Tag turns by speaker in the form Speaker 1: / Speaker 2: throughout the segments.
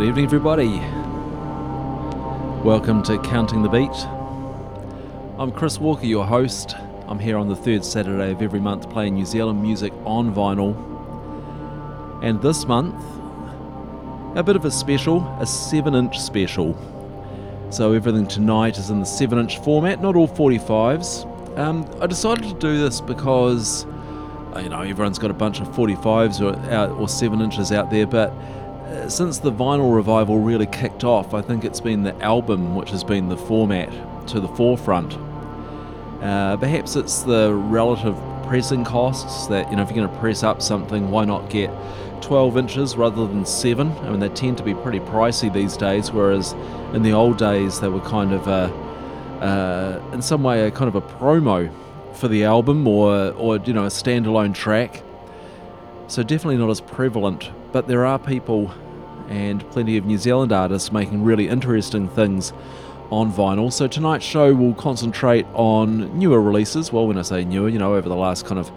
Speaker 1: Good evening, everybody. Welcome to Counting the Beat. I'm Chris Walker, your host. I'm here on the third Saturday of every month playing New Zealand music on vinyl. And this month, a bit of a special, a 7 inch special. So everything tonight is in the 7 inch format, not all 45s. Um, I decided to do this because, you know, everyone's got a bunch of 45s or, or 7 inches out there, but since the vinyl revival really kicked off, I think it's been the album which has been the format to the forefront. Uh, perhaps it's the relative pressing costs that, you know, if you're going to press up something, why not get 12 inches rather than 7? I mean, they tend to be pretty pricey these days, whereas in the old days they were kind of, a, uh, in some way, a kind of a promo for the album or, or you know, a standalone track. So definitely not as prevalent, but there are people and plenty of New Zealand artists making really interesting things on vinyl. So tonight's show will concentrate on newer releases. Well, when I say newer, you know, over the last kind of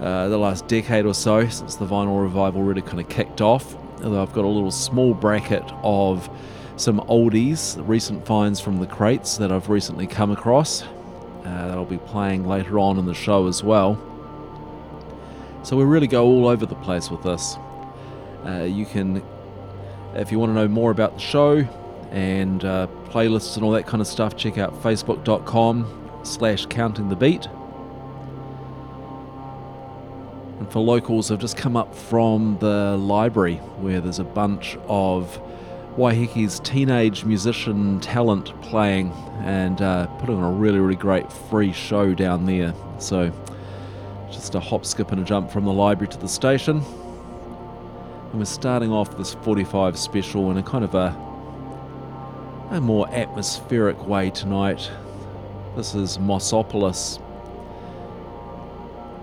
Speaker 1: uh, the last decade or so, since the vinyl revival really kind of kicked off. Although I've got a little small bracket of some oldies, recent finds from the crates that I've recently come across. Uh, that I'll be playing later on in the show as well. So we really go all over the place with this. Uh, you can, if you want to know more about the show and uh, playlists and all that kind of stuff, check out facebook.com slash counting the beat. And for locals, I've just come up from the library where there's a bunch of Waiheke's teenage musician talent playing and uh, putting on a really, really great free show down there. So just a hop, skip, and a jump from the library to the station. And we're starting off this 45 special in a kind of a, a more atmospheric way tonight. This is Mossopolis,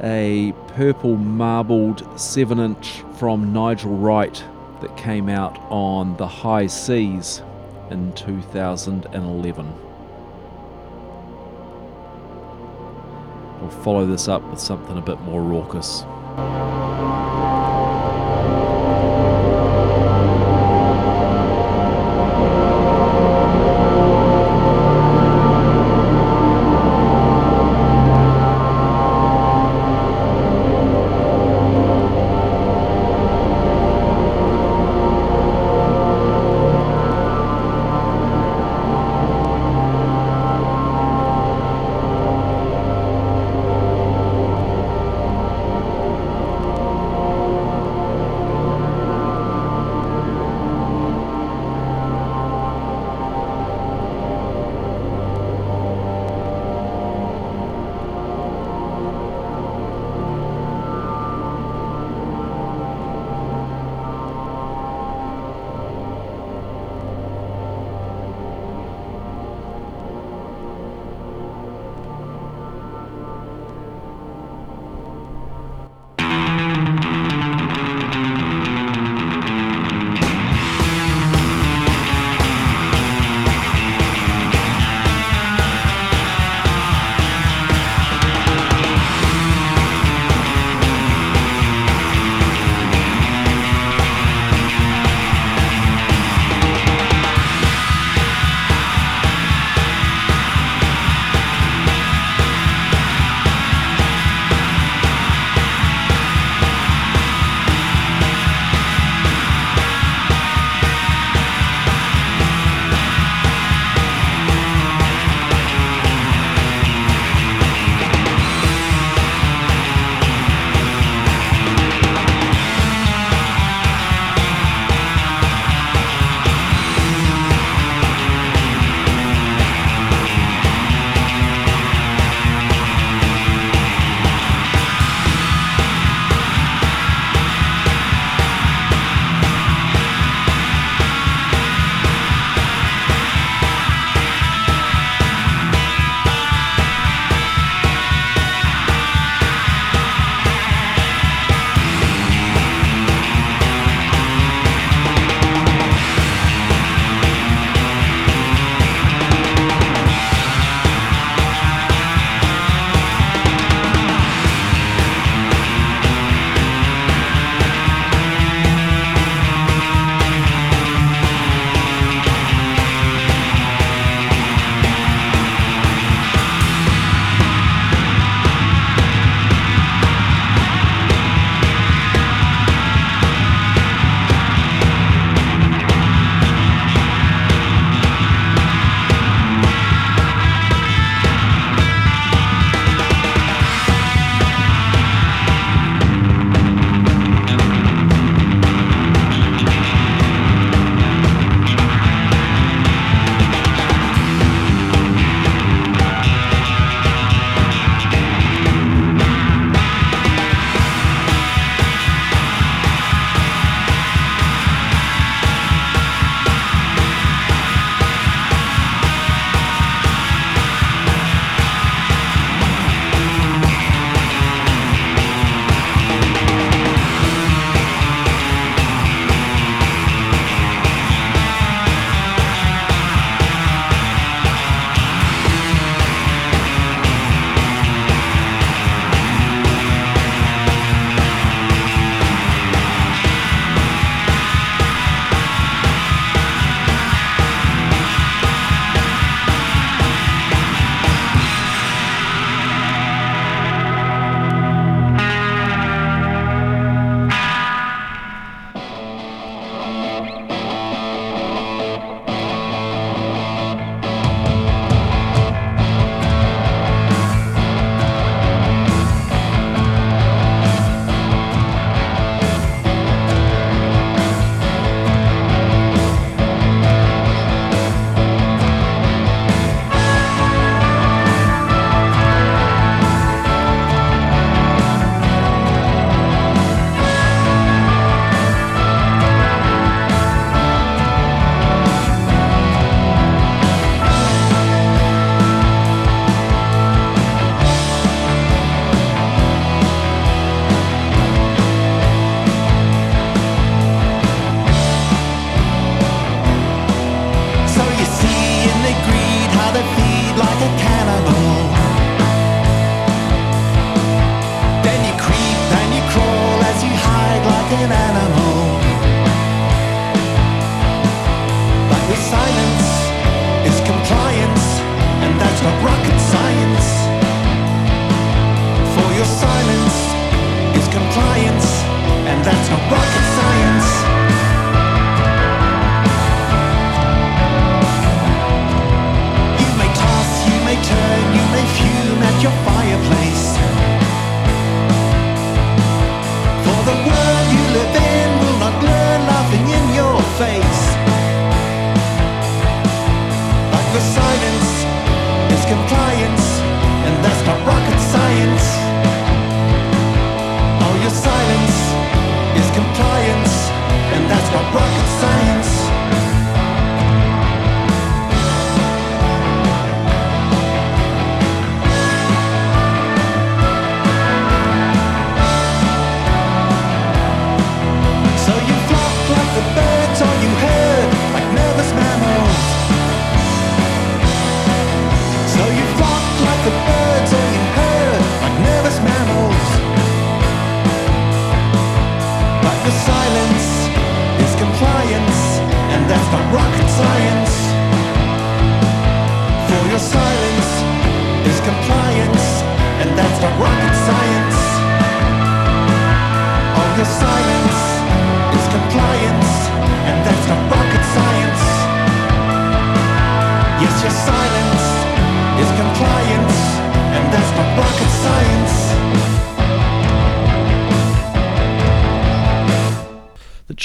Speaker 1: a purple marbled 7 inch from Nigel Wright that came out on the high seas in 2011. We'll follow this up with something a bit more raucous.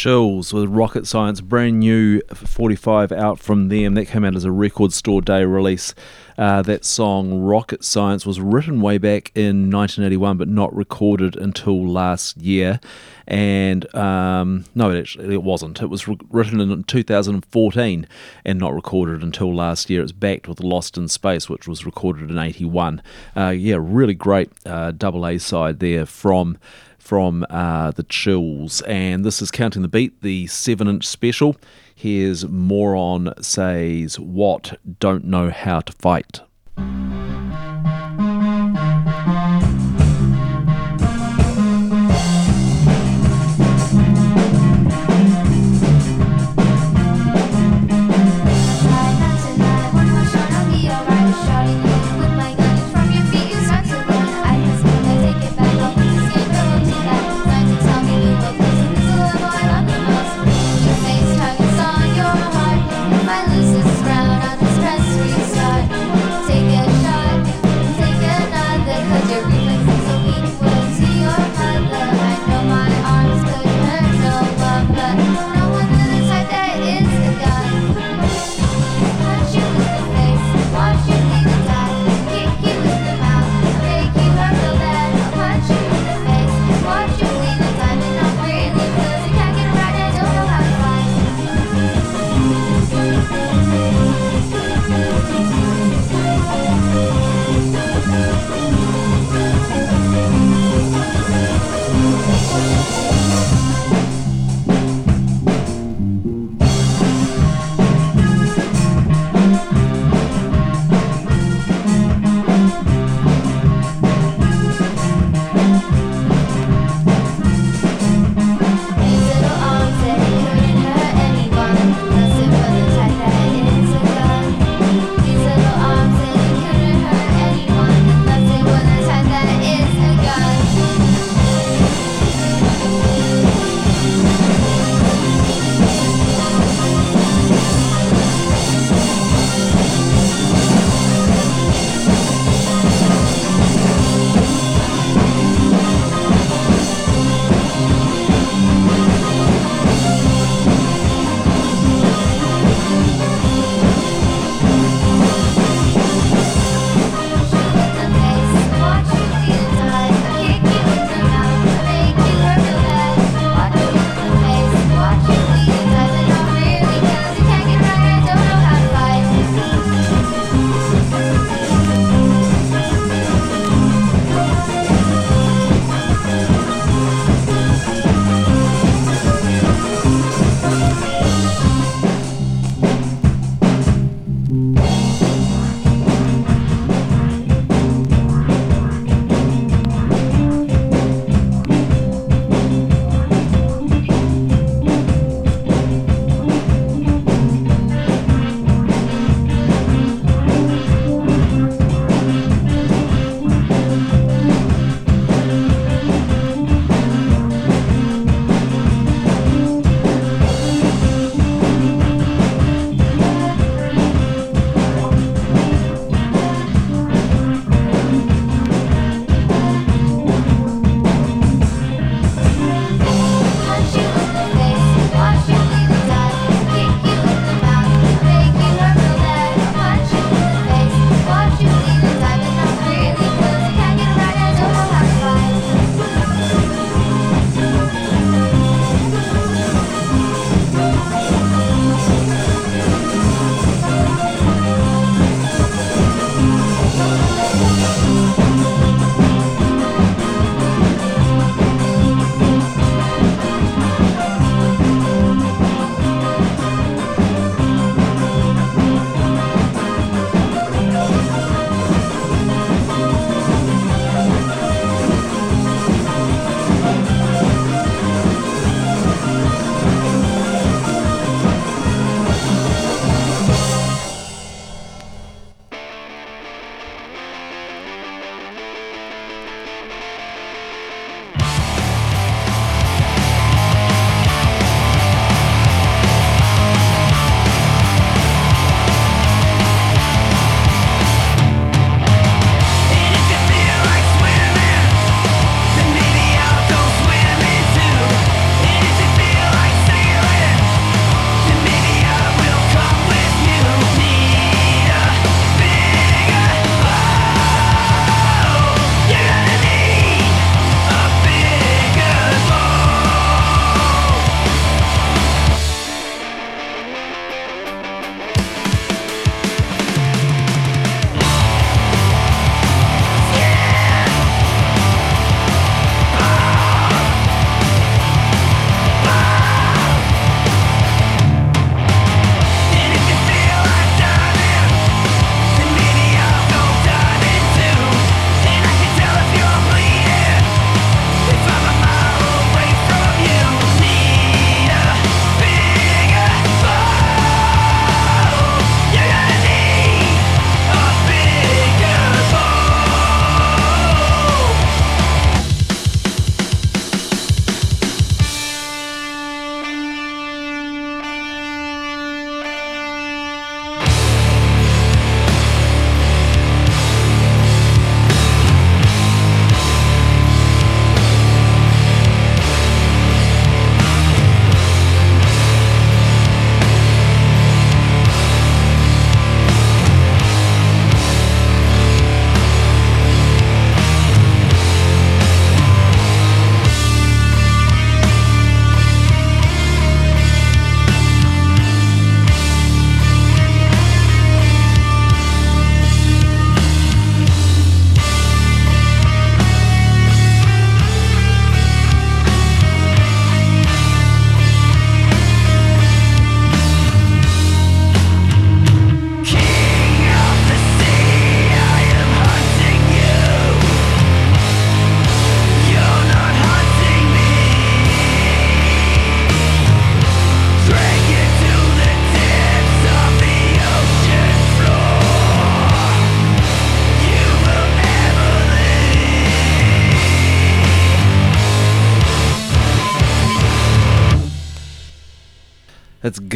Speaker 2: The
Speaker 1: Chills with Rocket Science, brand new 45 out from them. That came out as a record store day release. Uh, that song, Rocket Science, was written way back in 1981 but not recorded until last year. And um, no, it actually it wasn't. It was re- written in 2014 and not recorded until last year. It's backed with Lost in Space, which was recorded in 81. Uh, yeah, really great uh, double A side there from from uh, the Chills, and this is Counting the Beat, the seven inch special. Here's Moron Says What Don't Know How to Fight.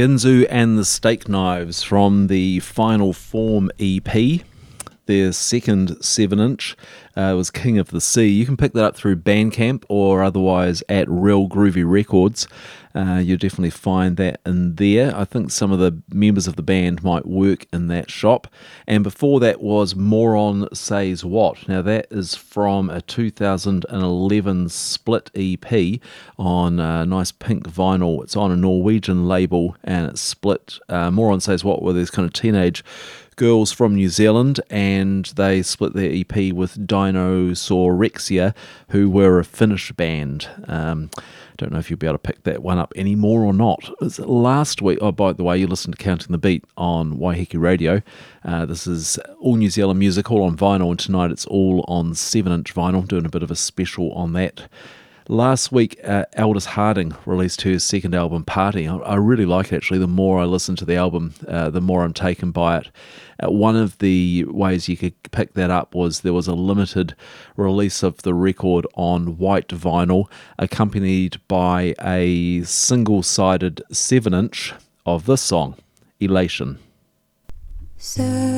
Speaker 3: Ginzu and the Steak Knives from the Final Form EP. Their second 7 inch uh, was King of the Sea. You can pick that up through Bandcamp or otherwise at Real Groovy Records. Uh, you'll definitely find that in there. I think some of the members of the band might work in that shop. And before that was Moron Says What. Now, that is from a 2011 split EP on a nice pink vinyl. It's on a Norwegian label and it's split. Uh, Moron Says What were these kind of teenage girls from New Zealand, and they split their EP with Dinosaurexia, who were a Finnish band. Um, don't know if you'll be able to pick that one up anymore or not. last week, oh, by the way, you listened to Counting the Beat on Waiheke Radio. Uh, this is all New Zealand music, all on vinyl, and tonight it's all on 7 inch vinyl, doing a bit of a special on that. Last week, uh, Aldous Harding released her second album, Party. I, I, really like it actually. The more I listen to the album, uh, the more I'm taken by it. Uh, one of the ways you could pick that up was there was a limited release of the record on white vinyl, accompanied by a single sided 7 inch of this song, Elation. Sadly.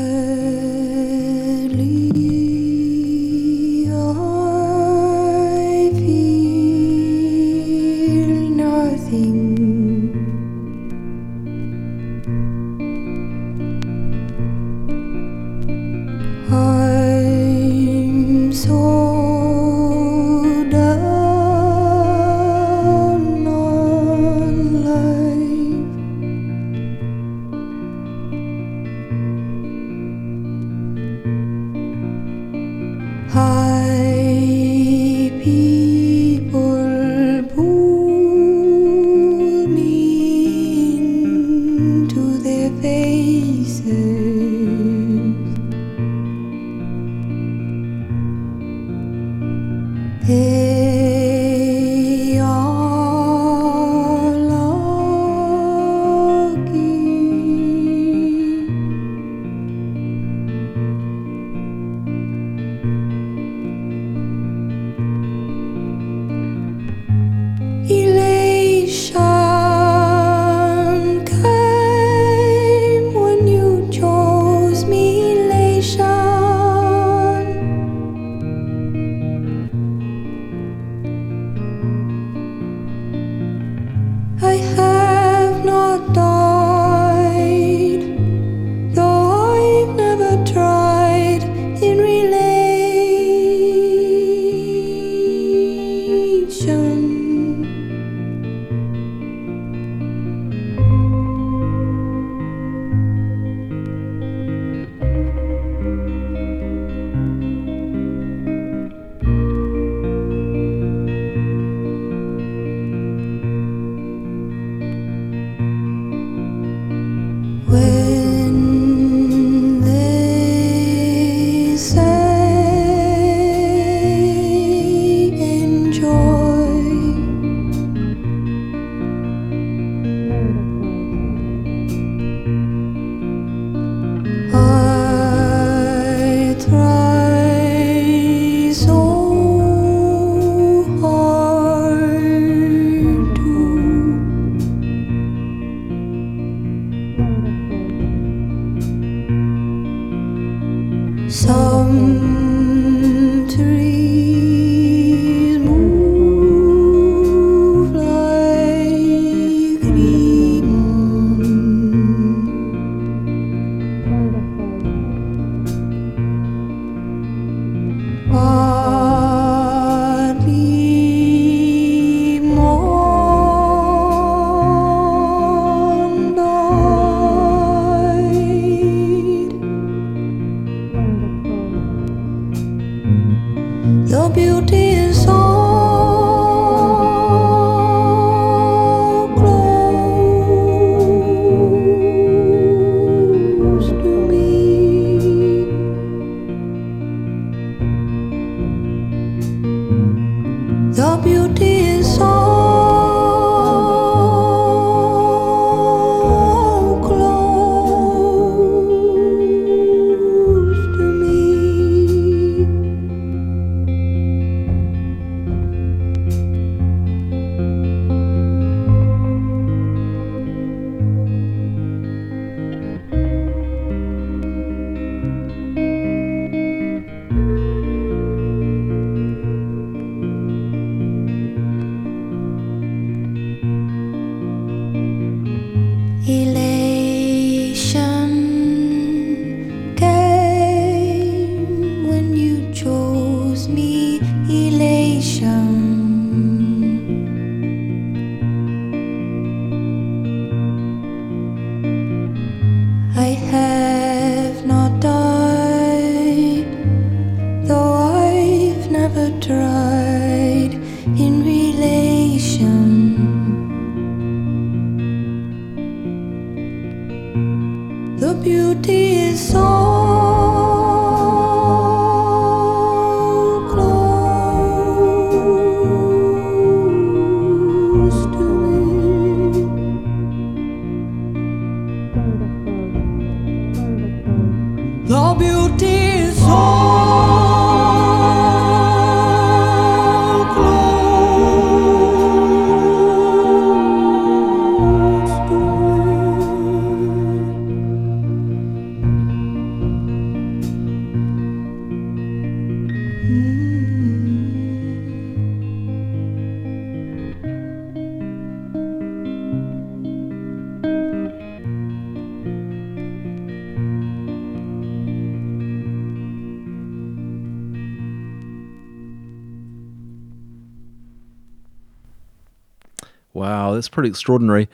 Speaker 1: Pretty extraordinary.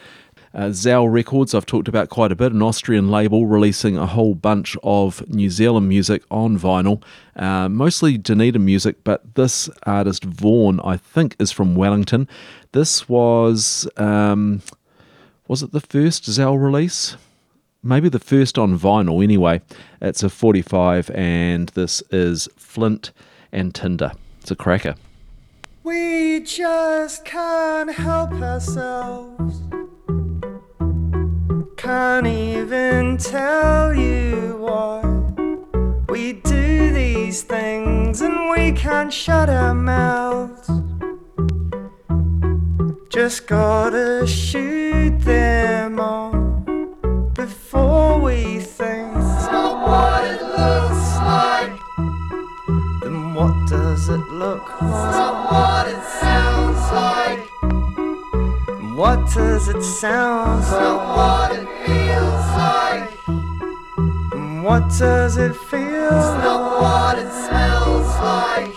Speaker 1: Uh, Zao Records, I've talked about quite a bit, an Austrian label releasing a whole bunch of New Zealand music on vinyl, uh, mostly Dunedin music, but this artist, Vaughan, I think is from Wellington. This was, um, was it the first Zao release? Maybe the first on vinyl, anyway. It's a 45, and this is Flint and Tinder. It's a cracker.
Speaker 2: We just can't help ourselves. Can't even tell you why. We do these things and we can't shut our mouths. Just gotta shoot them all before we think. It's not what it looks does it look like? It's not what it sounds like. What does it sound like? Not what it feels like. What does it feel it's like? not what it smells like.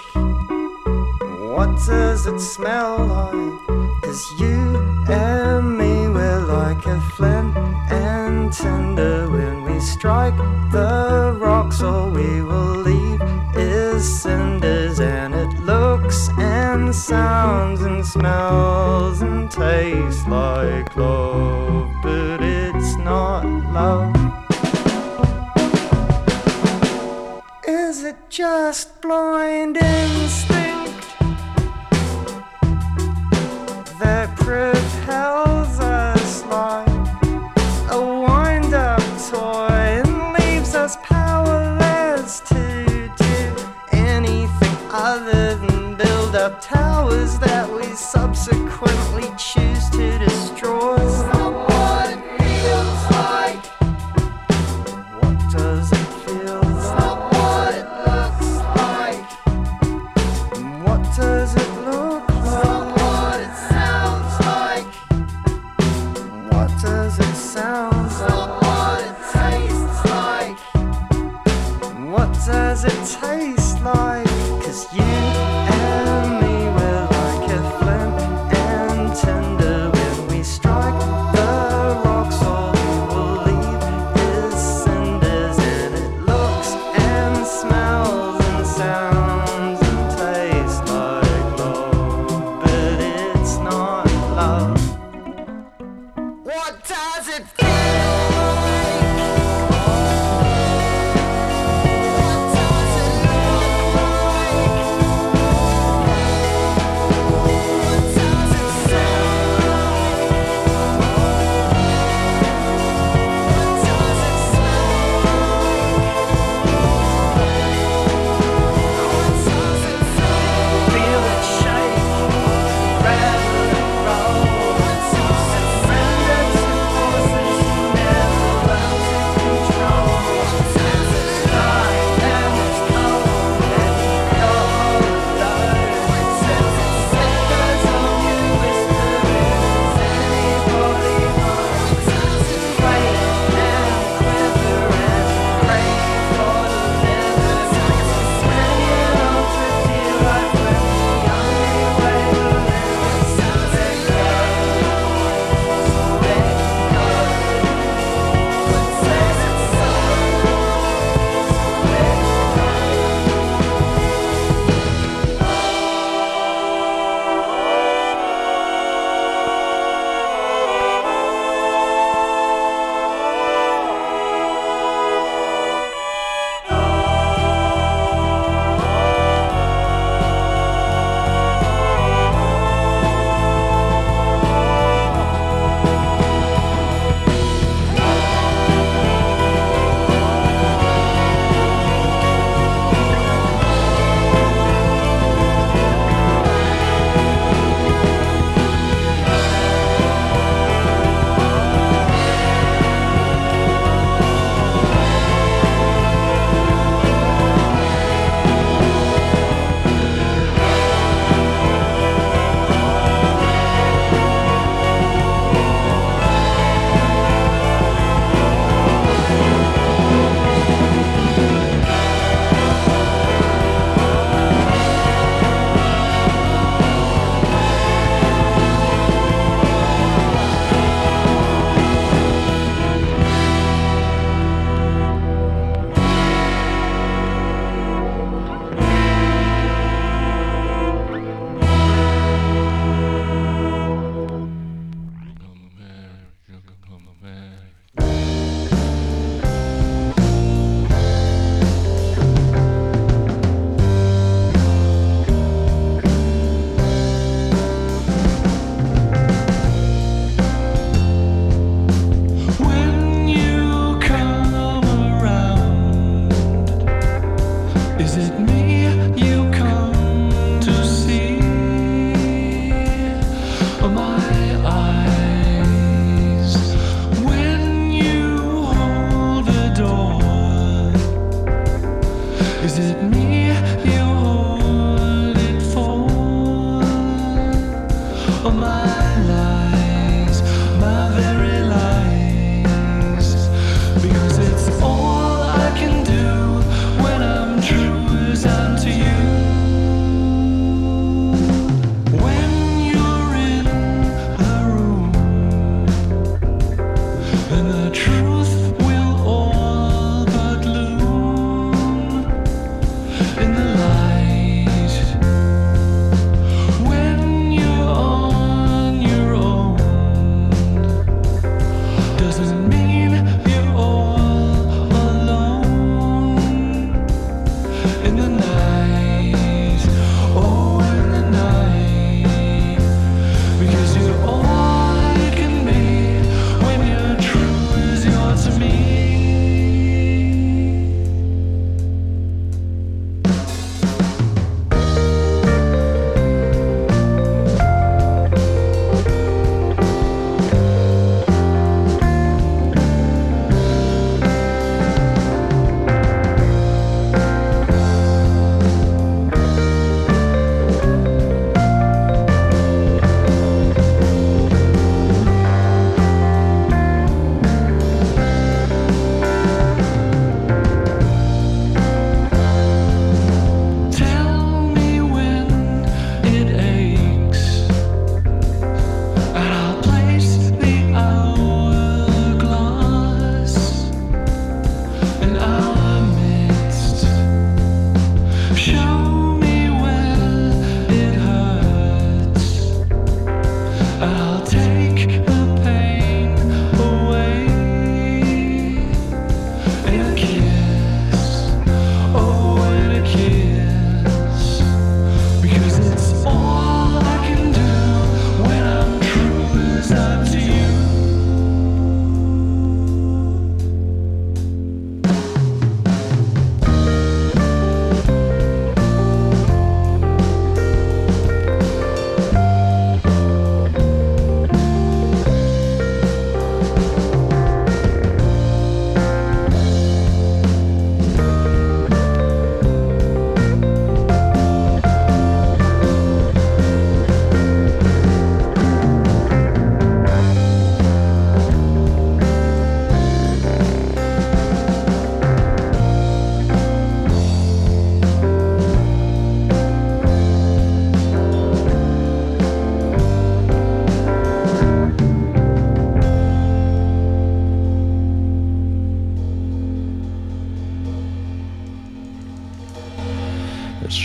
Speaker 2: What does it smell like? Cause you and me, we're like a flint and tinder when we strike the rocks. All we will leave is cinders, and it looks and sounds and smells and tastes like love, but it's not love. Is it just blind instinct that propels us like subsequently choose to destroy?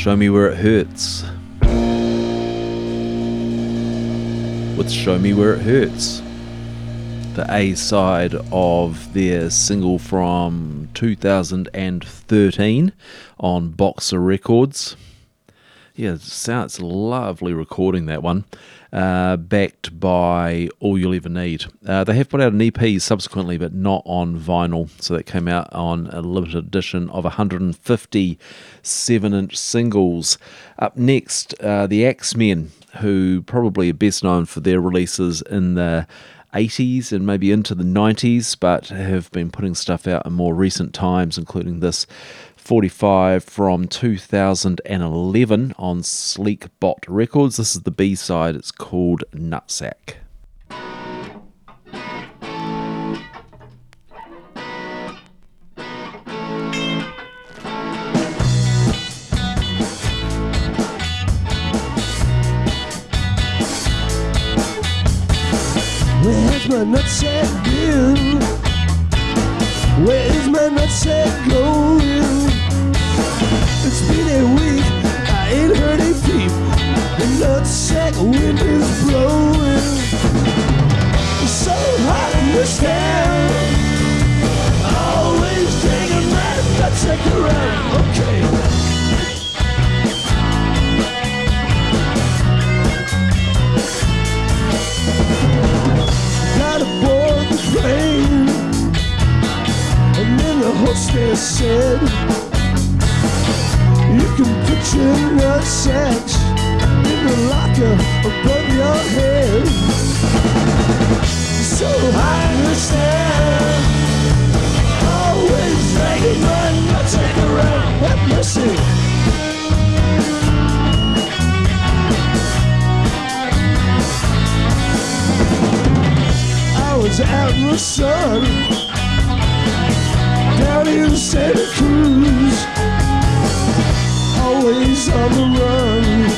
Speaker 1: Show Me Where It Hurts. With Show Me Where It Hurts. The A side of their single from 2013 on Boxer Records. Yeah, it sounds lovely recording that one uh, backed by All You'll Ever Need. Uh, they have put out an EP subsequently, but not on vinyl. So that came out on a limited edition of 150 7 inch singles. Up next, uh, the Axemen, who probably are best known for their releases in the 80s and maybe into the 90s, but have been putting stuff out in more recent times, including this 45 from 2011 on Sleek Bot Records. This is the B side, it's called Nutsack.
Speaker 4: Where's my nutsack been? Where's my nutsack going? It's been a week, I ain't heard a peep. The nutsack wind is blowing. It's so hot in this town. Always taking my nutsack around. Okay. Gotta the plane. And then the hostess said, watching the sex in the locker above your head. So I understand. Always dragging my nuts around. Have mercy. I was out in the sun down in Santa Cruz, always on the run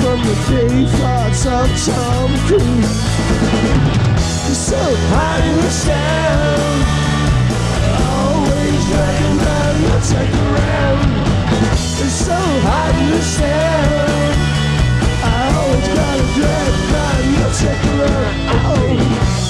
Speaker 4: from the gay thoughts of Tom Cruise. So I understand, always dragging my nutsack around. It's so hard to stand. I always gotta drag my nutsack around. Oh.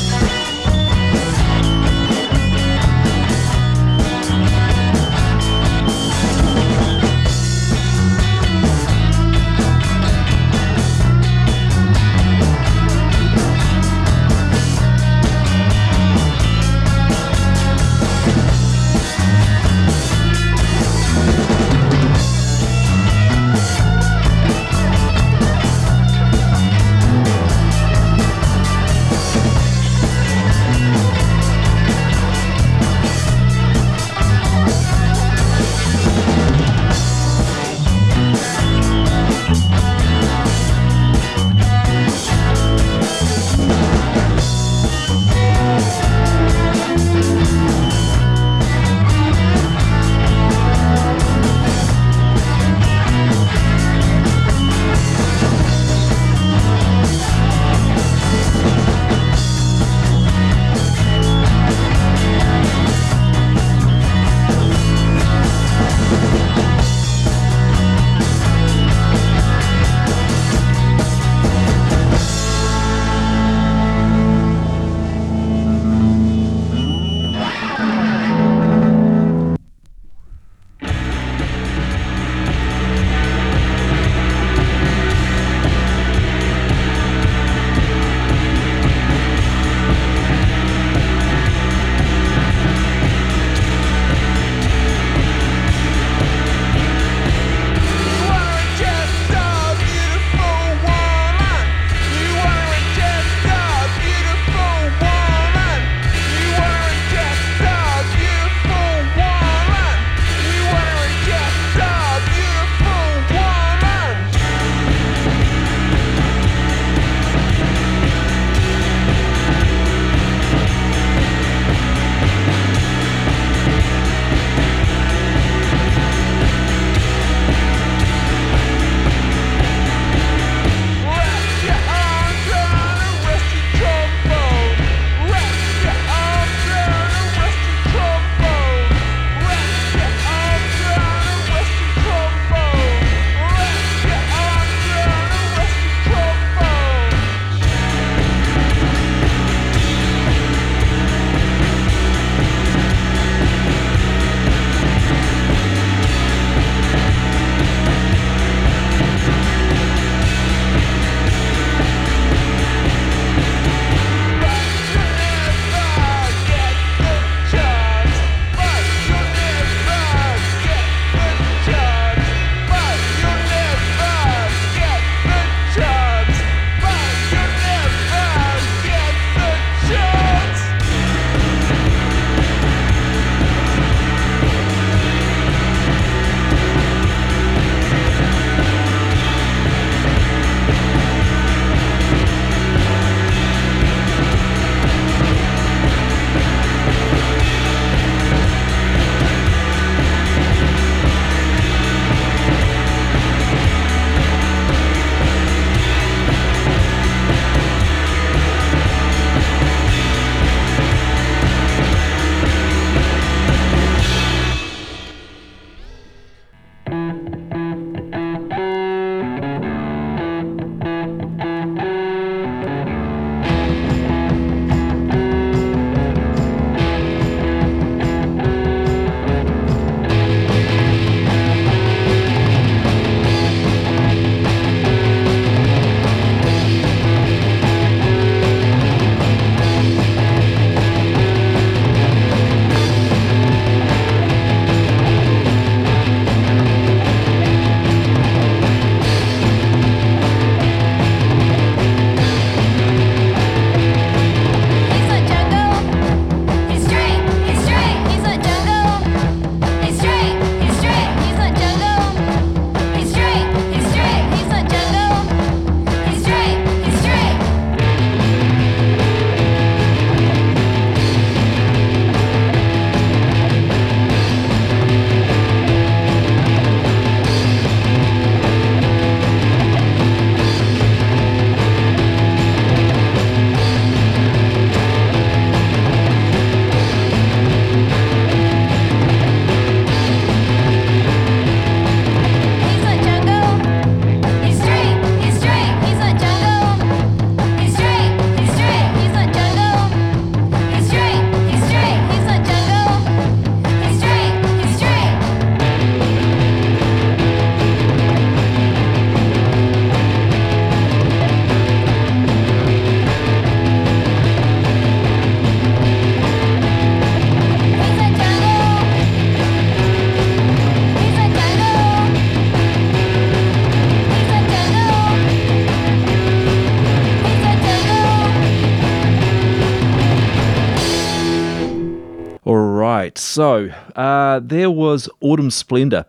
Speaker 1: So uh, there was Autumn Splendor.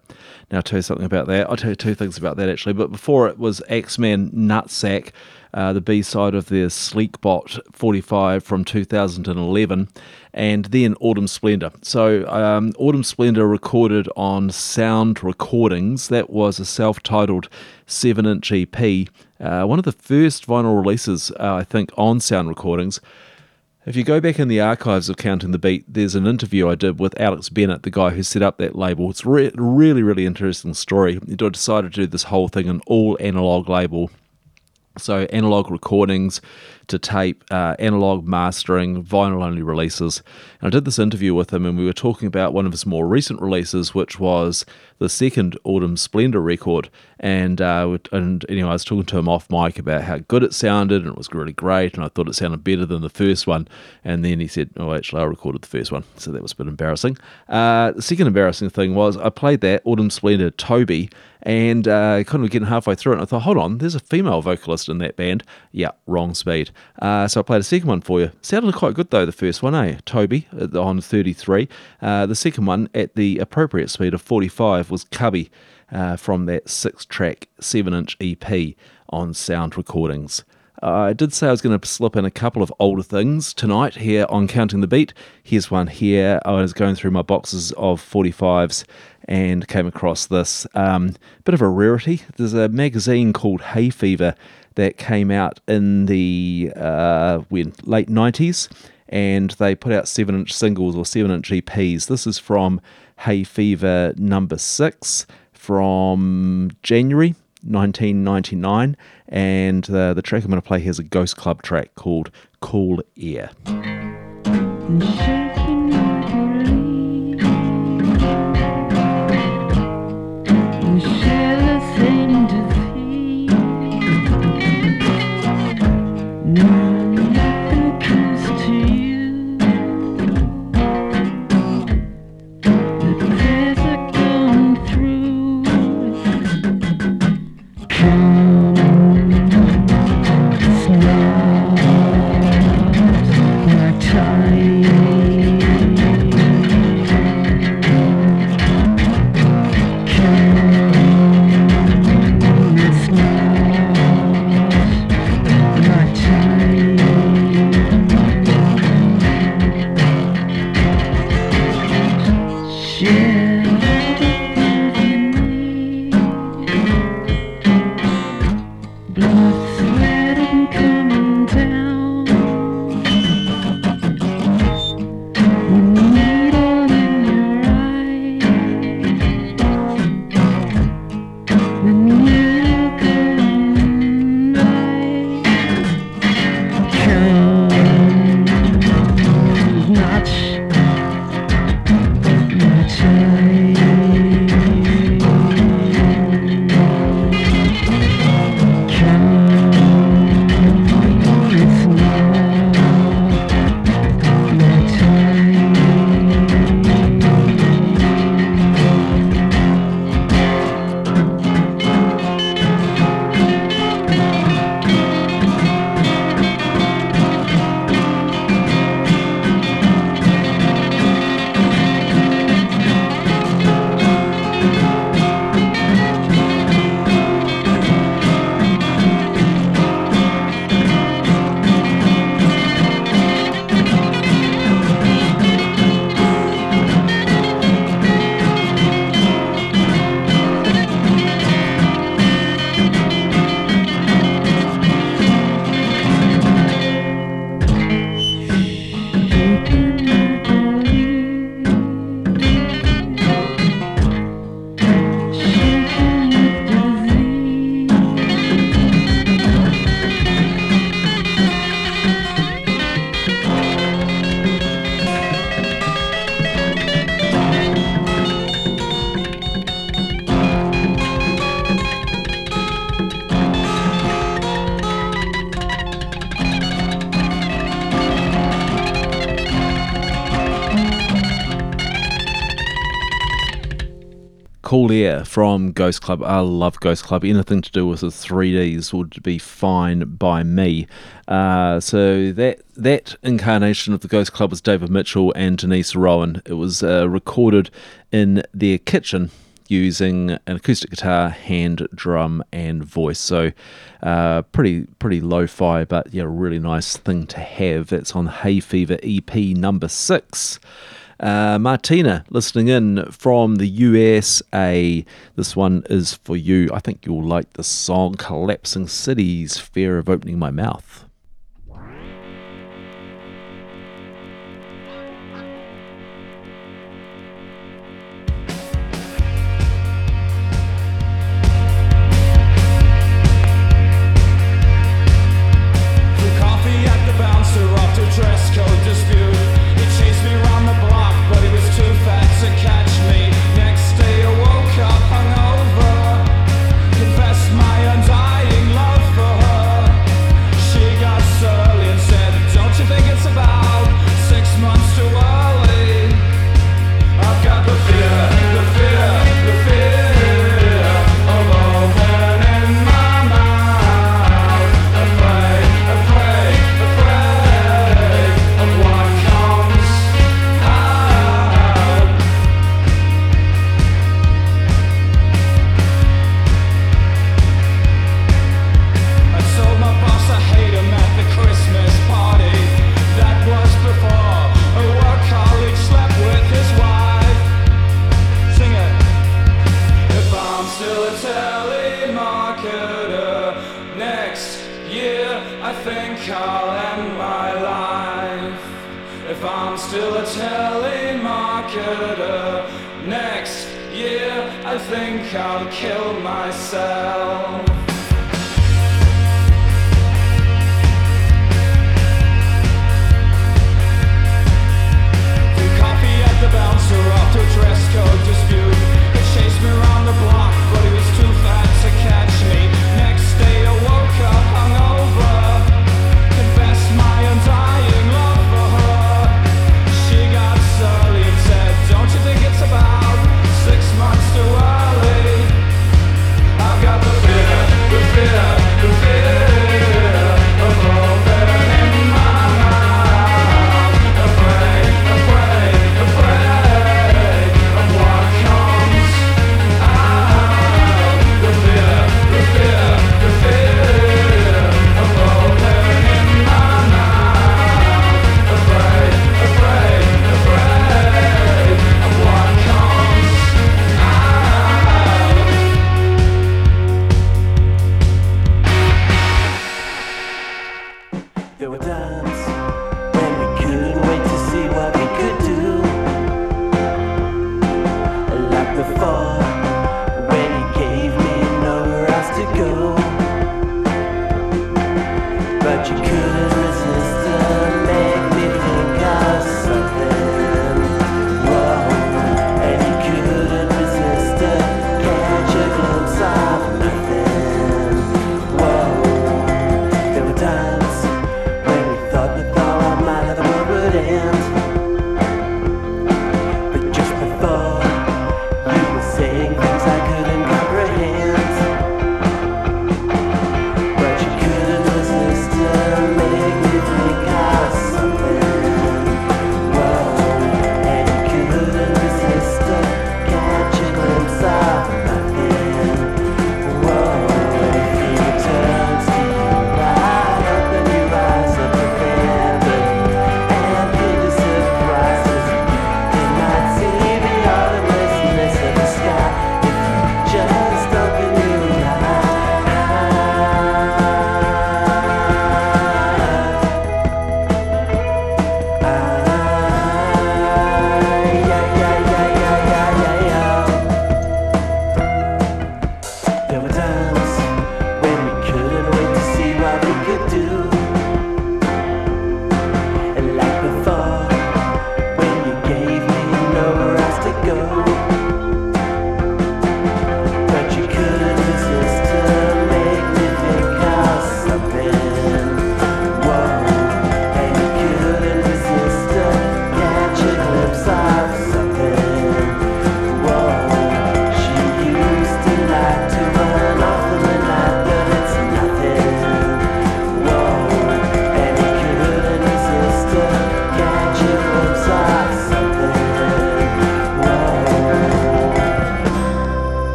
Speaker 1: Now, I'll tell you something about that. I'll tell you two things about that actually. But before it was Axemen Nutsack, uh, the B side of their Sleekbot 45 from 2011, and then Autumn Splendor. So, um, Autumn Splendor recorded on Sound Recordings. That was a self titled 7 inch EP, uh, one of the first vinyl releases, uh, I think, on Sound Recordings. If you go back in the archives of Counting the Beat, there's an interview I did with Alex Bennett, the guy who set up that label. It's a re- really, really interesting story. I decided to do this whole thing an all analog label. So, analog recordings to tape, uh, analog mastering, vinyl only releases. And I did this interview with him, and we were talking about one of his more recent releases, which was the second Autumn Splendor record. And uh, and anyway, I was talking to him off mic about how good it sounded, and it was really great. And I thought it sounded better than the first one. And then he said, "Oh, actually, I recorded the first one," so that was a bit embarrassing. Uh, the second embarrassing thing was I played that Autumn Splendor Toby, and uh, kind of getting halfway through it, and I thought, hold on, there's a female vocalist in that band. Yeah, wrong speed. Uh, so I played a second one for you. Sounded quite good though, the first one, eh? Toby uh, on 33. Uh, the second one at the appropriate speed of 45 was Cubby uh, from that six track, seven inch EP on Sound Recordings. I did say I was going to slip in a couple of older things tonight here on Counting the Beat. Here's one here. I was going through my boxes of 45s and came across this. Um, bit of a rarity. There's a magazine called Hay Fever that came out in the uh, when late 90s and they put out 7 inch singles or 7 inch EPs. This is from Hay Fever number 6 from January 1999 and uh, the track I'm going to play here is a Ghost Club track called Cool Air.
Speaker 5: Time
Speaker 6: Cool Air from Ghost Club. I love Ghost Club. Anything to do with the 3Ds would be fine by me. Uh, so that that incarnation of the Ghost Club was David Mitchell and Denise Roughan. It was uh, recorded in their kitchen using an acoustic guitar, hand drum, and voice. So uh, pretty pretty lo-fi, but yeah, really nice thing to have. That's on Hay Fever EP number six. Uh, Martina, listening in from the USA. This one is for you. I think you'll like the song Collapsing Cities, Fear of Opening My Mouth.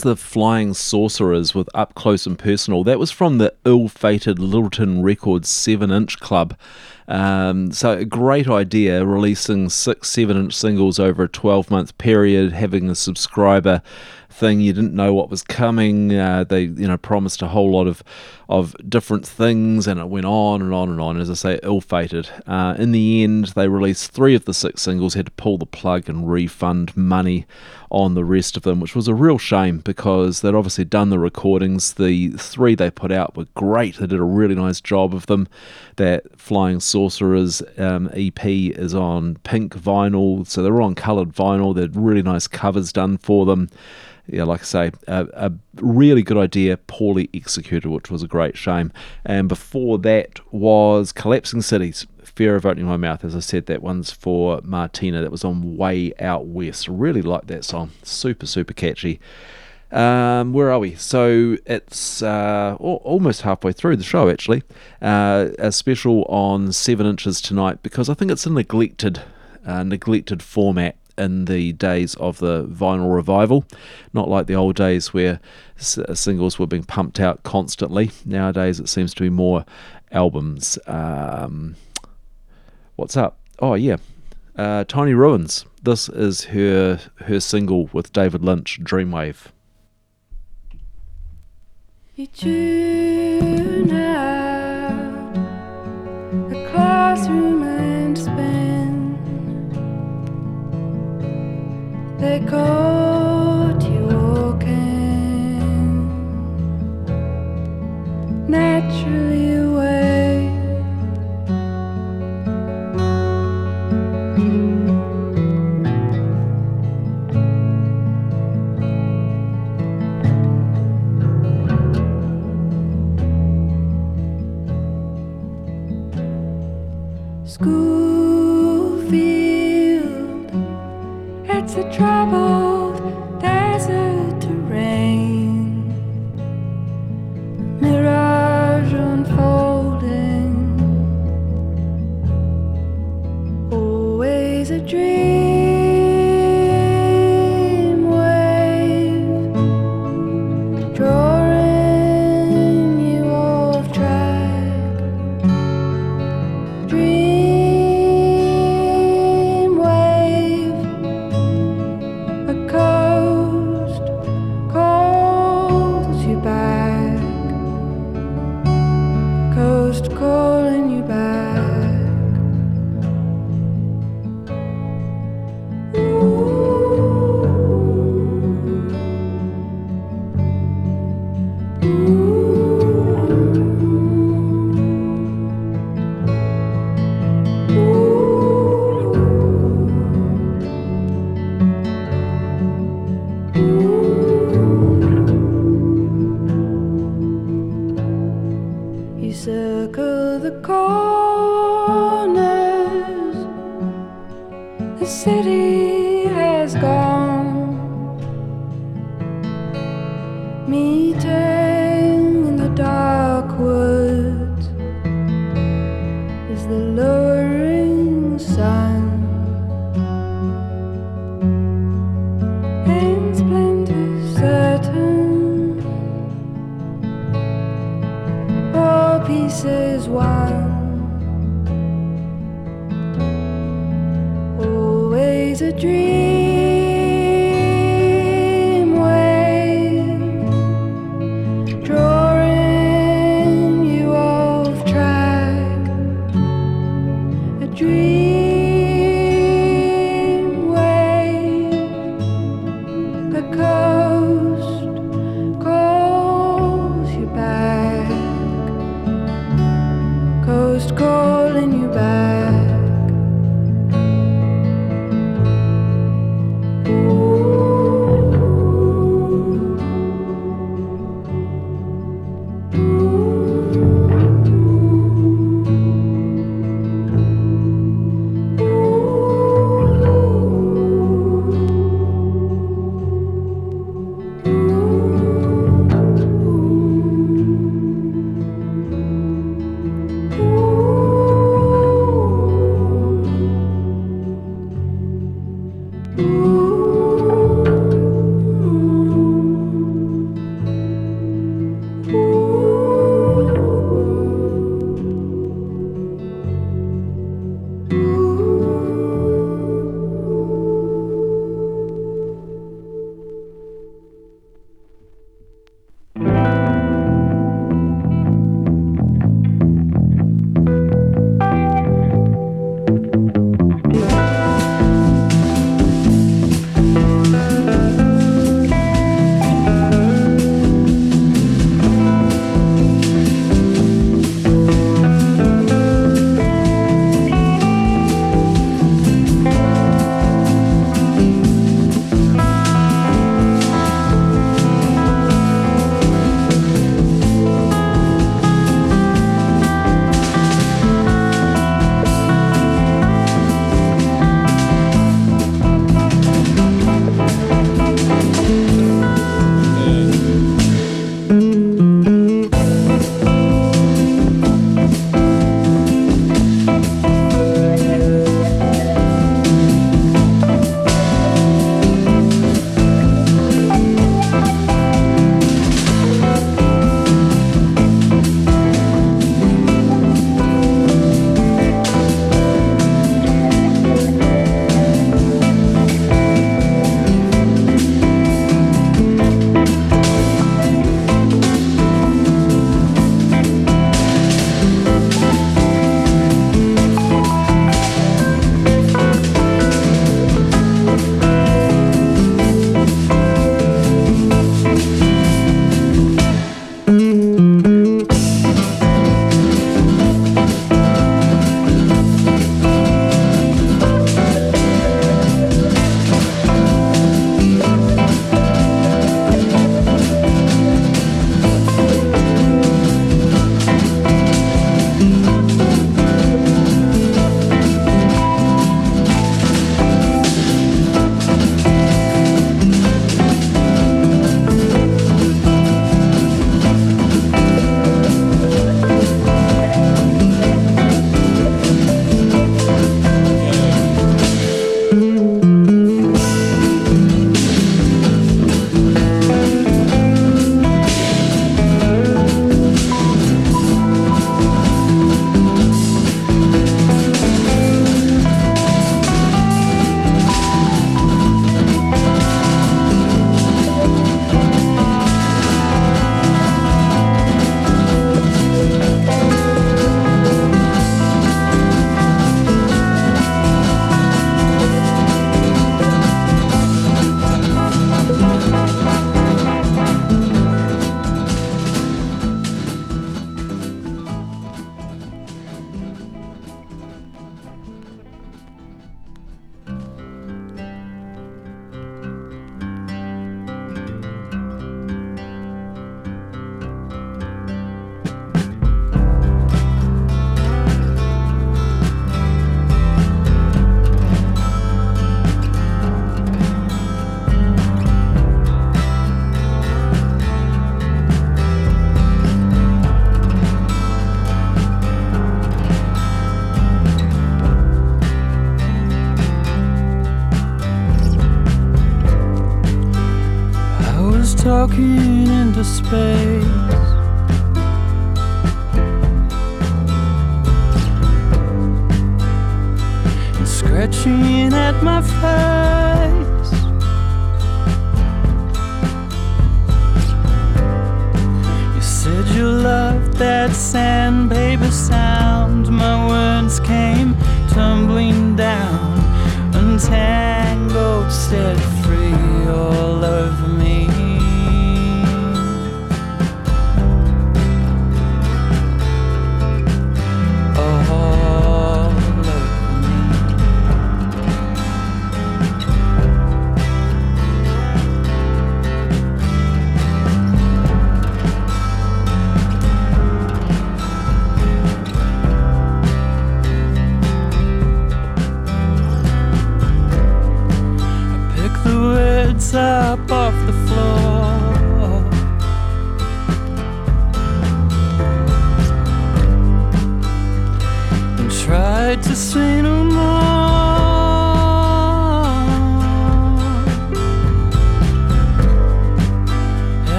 Speaker 1: The Flying Sorcerers with Up Close and Personal. That was from the ill fated Lyttelton Records 7 inch club. Um, so, a great idea releasing six 7 inch singles over a 12 month period, having a subscriber thing. You didn't know what was coming. Uh, they, you know, promised a whole lot of of different things, and it went on and on and on. As I say, ill-fated. Uh, in the end, they released three of the six singles. Had to pull the plug and refund money on the rest of them, which was a real shame because they'd obviously done the recordings. The three they put out were great. They did a really nice job of them. That Flying Sorcerers um, EP is on pink vinyl, so they're on coloured vinyl. They had really nice covers done for them yeah, like I say, a, a, really good idea, poorly executed, which was a great shame. And before that was Collapsing Cities, Fear of Opening My Mouth. As I said, that one's for Martina. That was on Way Out West. Really like that song. Super, super catchy. Um, where are we? So it's uh, almost halfway through the show, actually. Uh, a special on Seven Inches tonight because I think it's a neglected, uh, neglected format in the days of the vinyl revival, not like the old days where s- uh, singles were being pumped out constantly. Nowadays, it seems to be more albums. Um, what's up? Oh yeah, uh, Tiny Ruins. This is her her single with David Lynch, Dreamwave.
Speaker 5: The classroom and naturally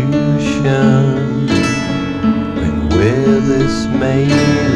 Speaker 7: confusion. When will this
Speaker 1: make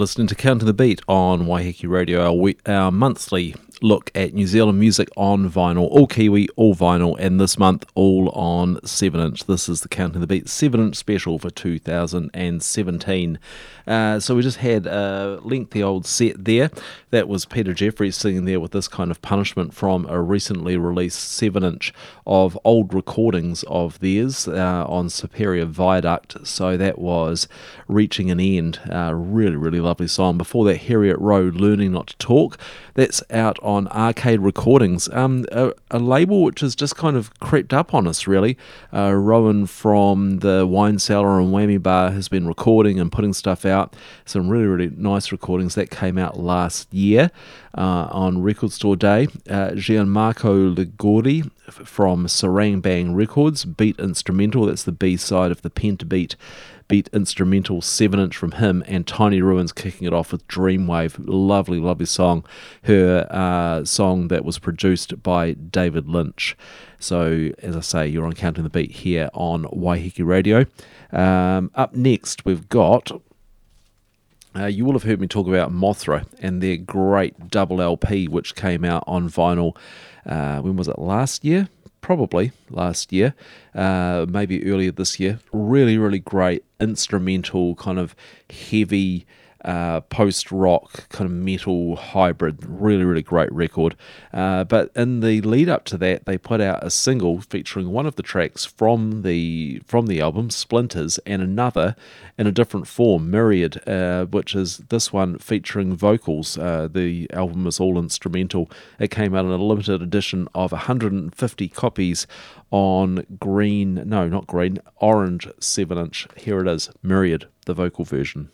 Speaker 1: listening to Counting the Beat on Waiheke Radio, our, we- our monthly look at New Zealand music on vinyl, all Kiwi, all vinyl, and this month all on 7 inch. This is the Counting the Beat 7 inch special for 2017. Uh, so we just had a lengthy old set there. That was Peter Jefferies singing there with this kind of punishment from a recently released 7 inch of old recordings of theirs uh, on Superior Viaduct. So that was Reaching an End. Uh, really, really lovely song. Before that, Harriet Road, Learning Not to Talk. That's out on Arcade Recordings, um, a, a label which has just kind of crept up on us, really. Uh, Rowan from the Wine Cellar and Whammy Bar has been recording and putting stuff out. Some really, really nice recordings that came out last year uh, on Record Store Day. Uh, Gianmarco Liguori from Sarang Bang Records, Beat Instrumental, that's the B side of the Pentabeat beat Beat instrumental 7 inch from him and Tiny Ruins kicking it off with Dreamwave. Lovely, lovely song. Her uh, song that was produced by David Lynch. So, as I say, you're on Counting the Beat here on Waiheke Radio. Um, up next, we've got. Uh, you will have heard me talk about Mothra and their great double LP, which came out on vinyl. Uh, when was it? Last year? Probably last year, uh, maybe earlier this year. Really, really great instrumental, kind of heavy uh, post rock kind of metal hybrid. Really, really great record. Uh, but in the lead up to that, they put out a single featuring one of the tracks from the from the album, Splinters, and another in a different form, Myriad, uh, which is this one featuring vocals. Uh, the album is all instrumental. It came out in a limited edition of 150 copies on green, no, not green, orange 7 inch. Here it is, Myriad, the vocal version.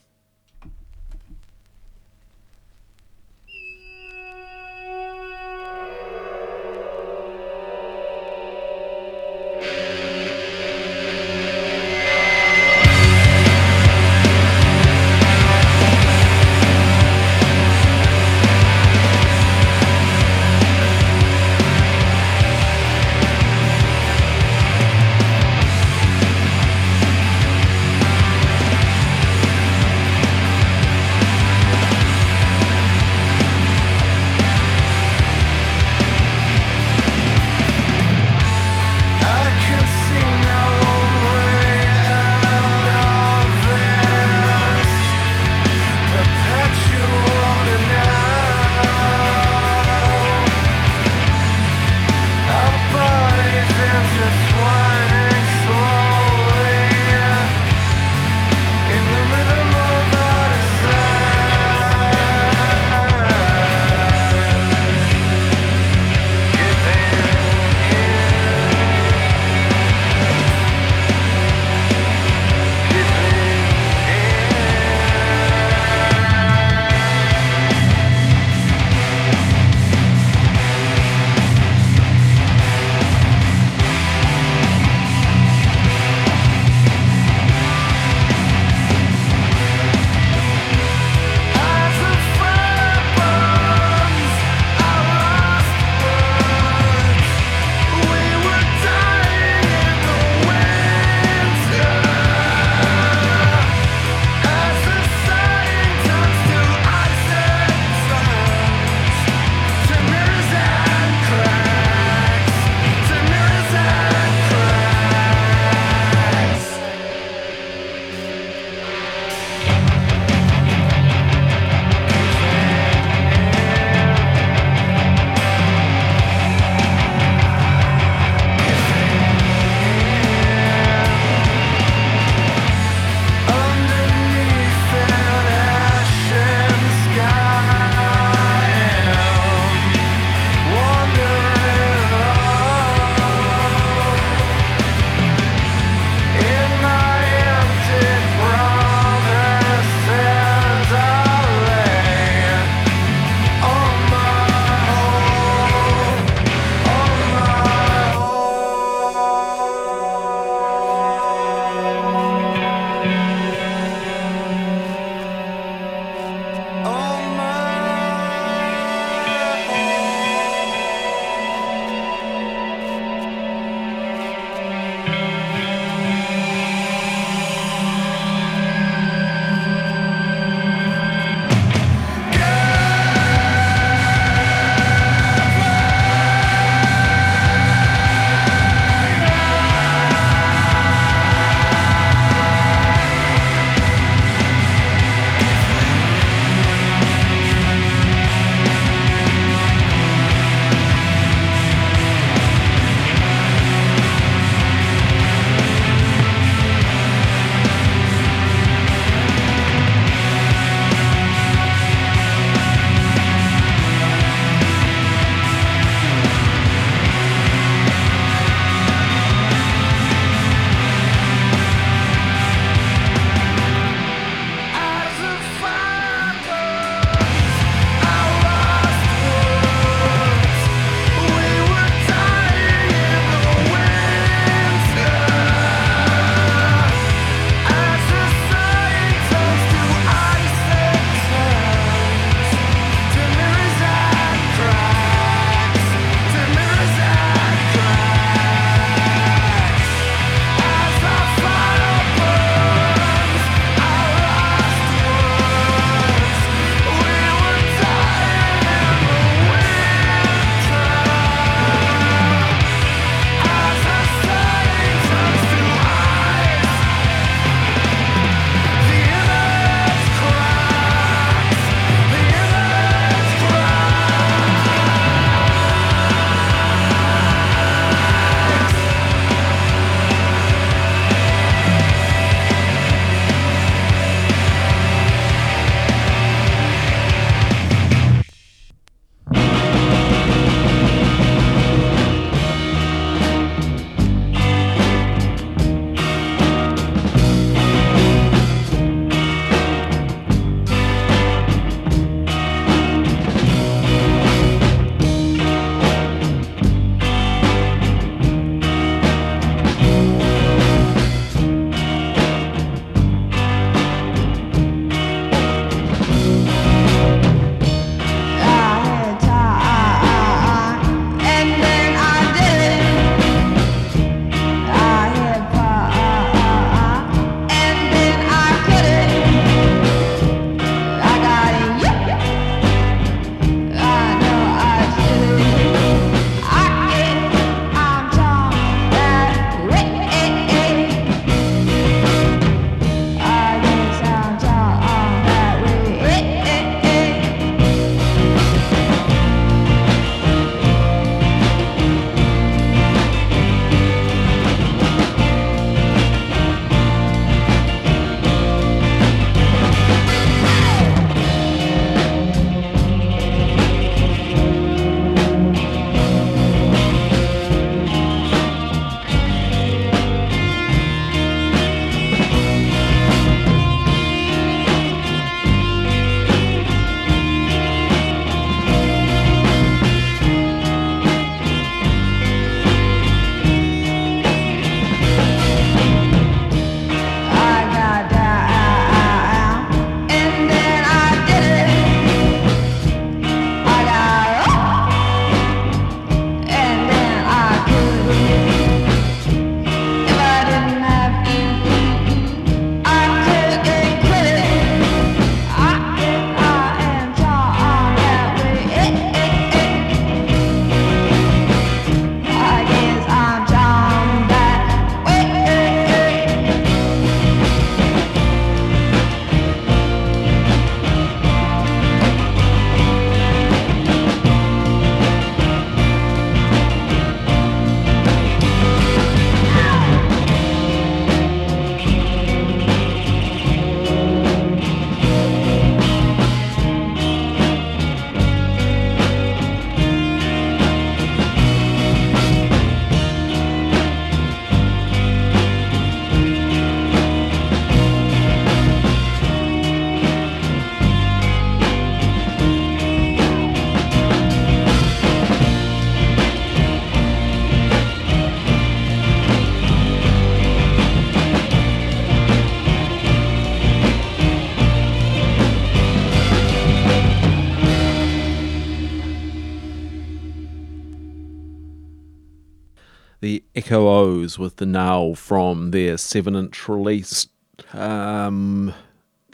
Speaker 1: Echo O's with the Nail from their seven inch release um,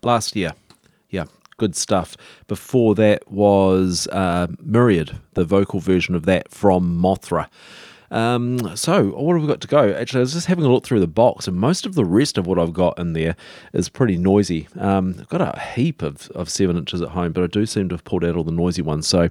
Speaker 1: last year. Yeah, good stuff. Before that was uh, Myriad, the vocal version of that from Mothra. Um, so, what have we got to go? Actually, I was just having a look through the box, and most of the rest of what I've got in there is pretty noisy. Um, I've got a heap of, of 7 inches at home, but I do seem to have pulled out all the noisy ones, so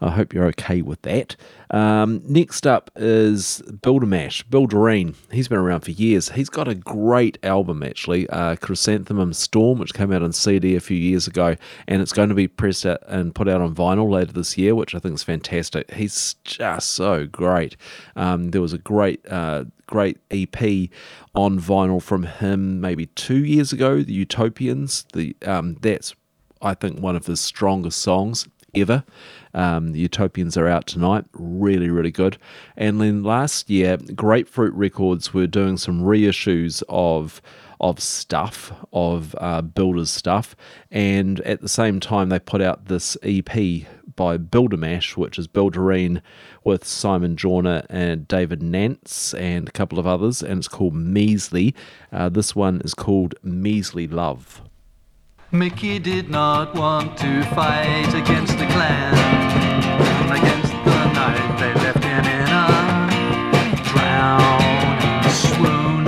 Speaker 1: I hope you're okay with that. Um, next up is Builder Mash, Doreen. He's been around for years. He's got a great album, actually, uh, Chrysanthemum Storm, which came out on CD a few years ago, and it's going to be pressed out and put out on vinyl later this year, which I think is fantastic. He's just so great. Um, there was a great, uh, great EP on vinyl from him maybe two years ago, The Utopians. The um, that's I think one of his strongest songs ever. Um, the Utopians are out tonight, really, really good. And then last year, Grapefruit Records were doing some reissues of of stuff, of uh, builders stuff, and at the same time they put out this EP by Buildermash, which is Builderine with Simon Joyner and David Nance and a couple of others, and it's called Measly. Uh, this one is called Measly Love.
Speaker 8: Mickey did not want to fight against the clan. Against the night they left him in a drown swoon.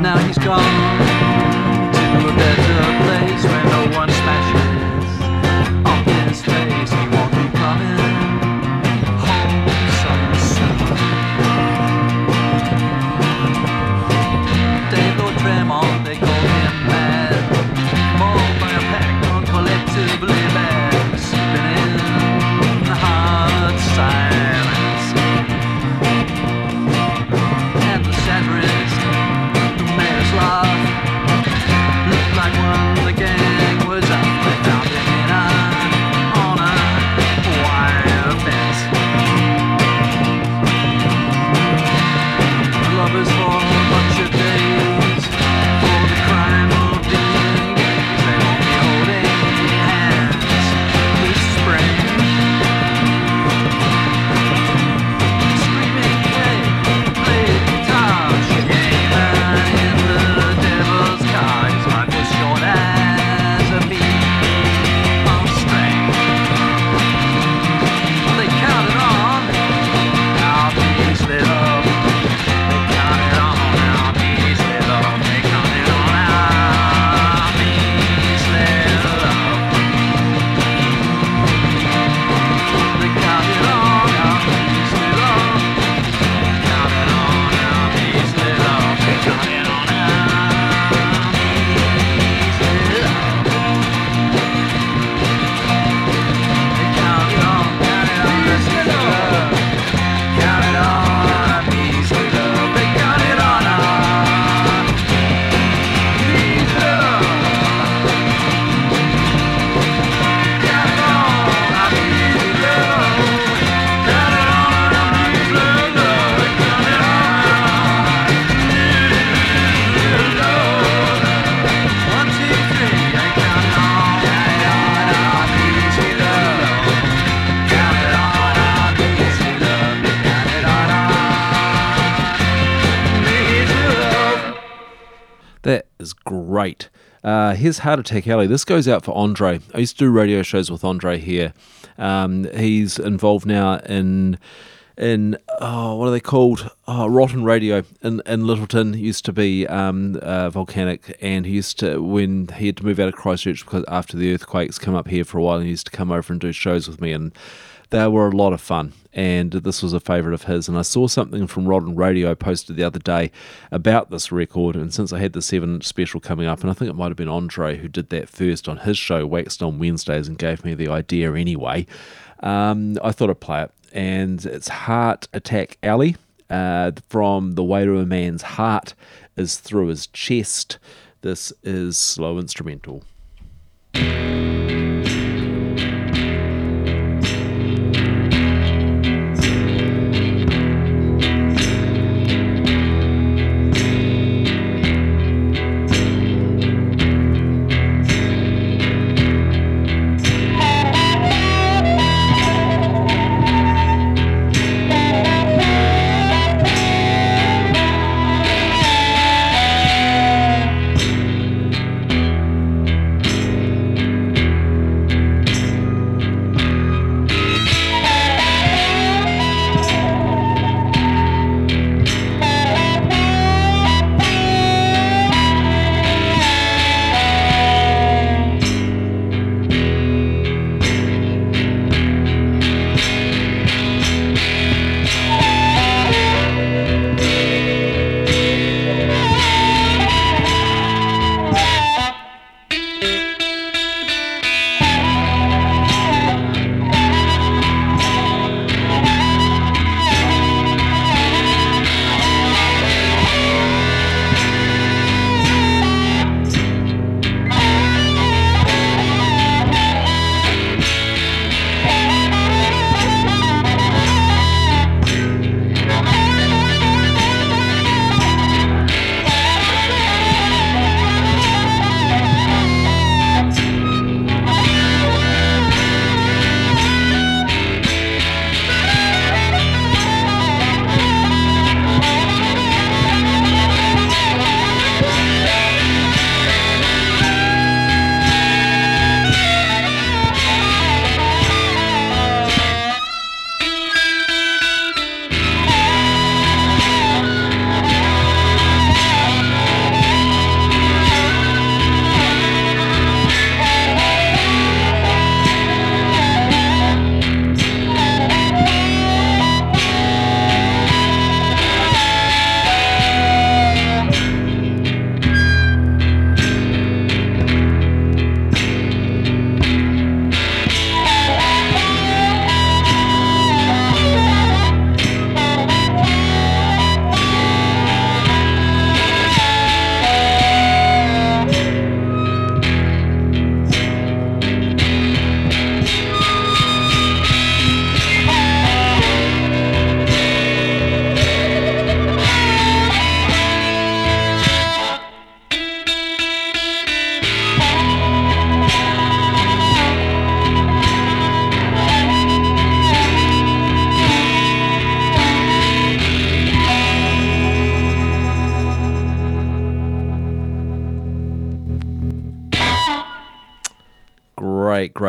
Speaker 8: Now he's gone
Speaker 1: here's Heart Attack Alley. This goes out for Andre. I used to do radio shows with Andre here. Um, he's involved now in in oh, what are they called? Oh, Rotten Radio in in Lyttelton used to be um, uh, volcanic, and he used to when he had to move out of Christchurch because after the earthquakes, come up here for a while, and he used to come over and do shows with me, and they were a lot of fun. And this was a favourite of his. And I saw something from Rotten Radio posted the other day about this record. And since I had the seven inch special coming up, and I think it might have been Andre who did that first on his show, Waxed on Wednesdays, and gave me the idea anyway, um, I thought I'd play it. And it's Heart Attack Alley uh, from The Weight of a Man's Heart is Through His Chest. This is slow instrumental.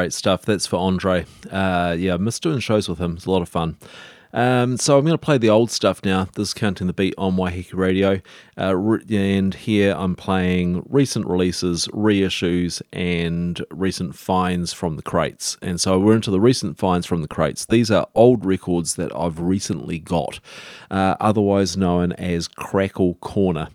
Speaker 1: Great, stuff. That's for Andre. Uh, yeah, I miss doing shows with him. It's a lot of fun. Um, so I'm going to play the old stuff now. This is Counting the Beat on Waiheke Radio. Uh, and here I'm playing recent releases, reissues, and recent finds from the crates. And so we're into the recent finds from the crates. These are old records that I've recently got, uh, otherwise known as Crackle Corner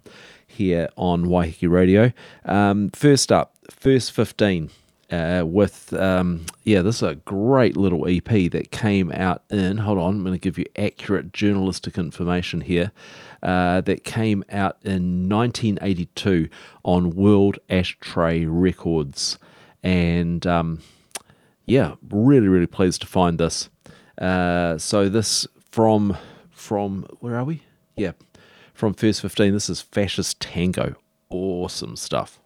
Speaker 1: here on Waiheke Radio. Um, first up, first 15 uh, with um, yeah, this is a great little EP that came out in. Hold on, I'm going to give you accurate journalistic information here. Uh, that came out in 1982 on World Ashtray Records, and um, yeah, really, really pleased to find this. Uh, so this from from where are we? Yeah, from First 15. This is Fascist Tango. Awesome stuff.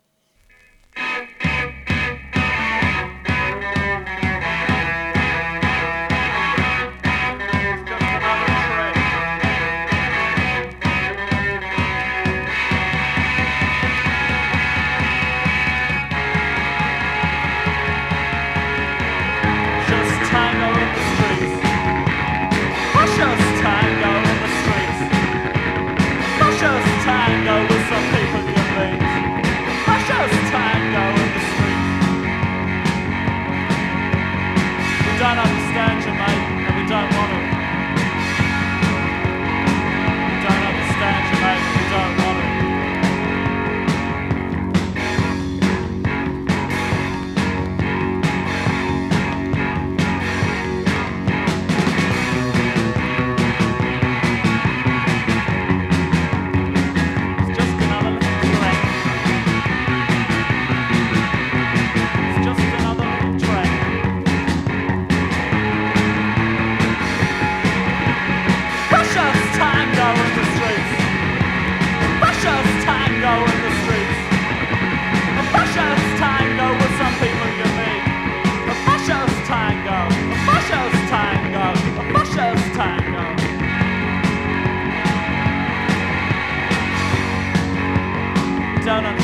Speaker 9: Don't understand you,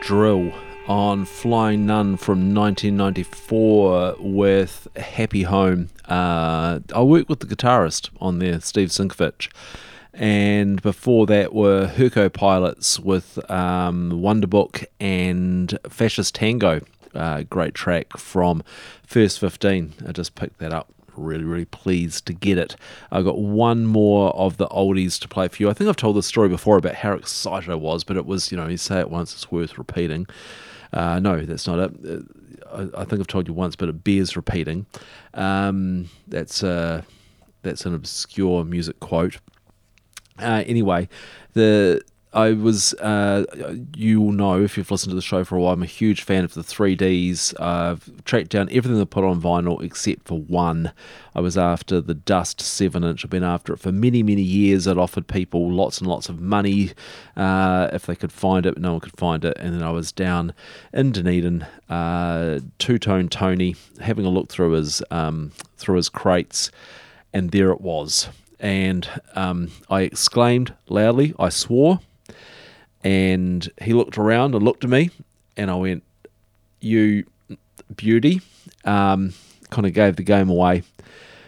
Speaker 1: Drill on Flying Nun from 1994 with Happy Home. Uh, I worked with the guitarist on there, Steve Sinkovich. And before that were Herco Pilots with um, Wonderbook and Fascist Tango. Uh, great track from First 15. I just picked that up really, really pleased to get it. I've got one more of the oldies to play for you. I think I've told this story before about how excited I was, but it was, you know, you say it once, it's worth repeating. Uh, no, that's not it. Uh, I, I think I've told you once, but it bears repeating. Um, that's uh, that's an obscure music quote. Uh, anyway, the I was, uh, you will know if you've listened to the show for a while, I'm a huge fan of the 3Ds. I've tracked down everything they put on vinyl except for one. I was after the Dust 7 inch. I've been after it for many, many years. It offered people lots and lots of money uh, if they could find it, but no one could find it. And then I was down in Dunedin, uh, Two Tone Tony, having a look through his, um, through his crates, and there it was. And um, I exclaimed loudly, I swore and he looked around and looked at me, and I went, "You beauty," um, kind of gave the game away,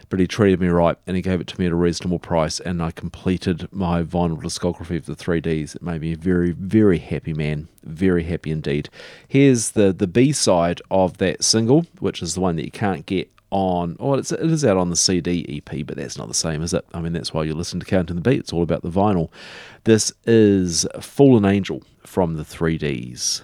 Speaker 1: but he treated me right, and he gave it to me at a reasonable price, and I completed my vinyl discography of the three Ds. It made me a very, very happy man, very happy indeed. Here's the the B side of that single, which is the one that you can't get on oh it's, it is out on the CD EP but that's not the same is it? I mean that's why you listen to Counting the Beat. It's all about the vinyl. This is Fallen Angel from the 3Ds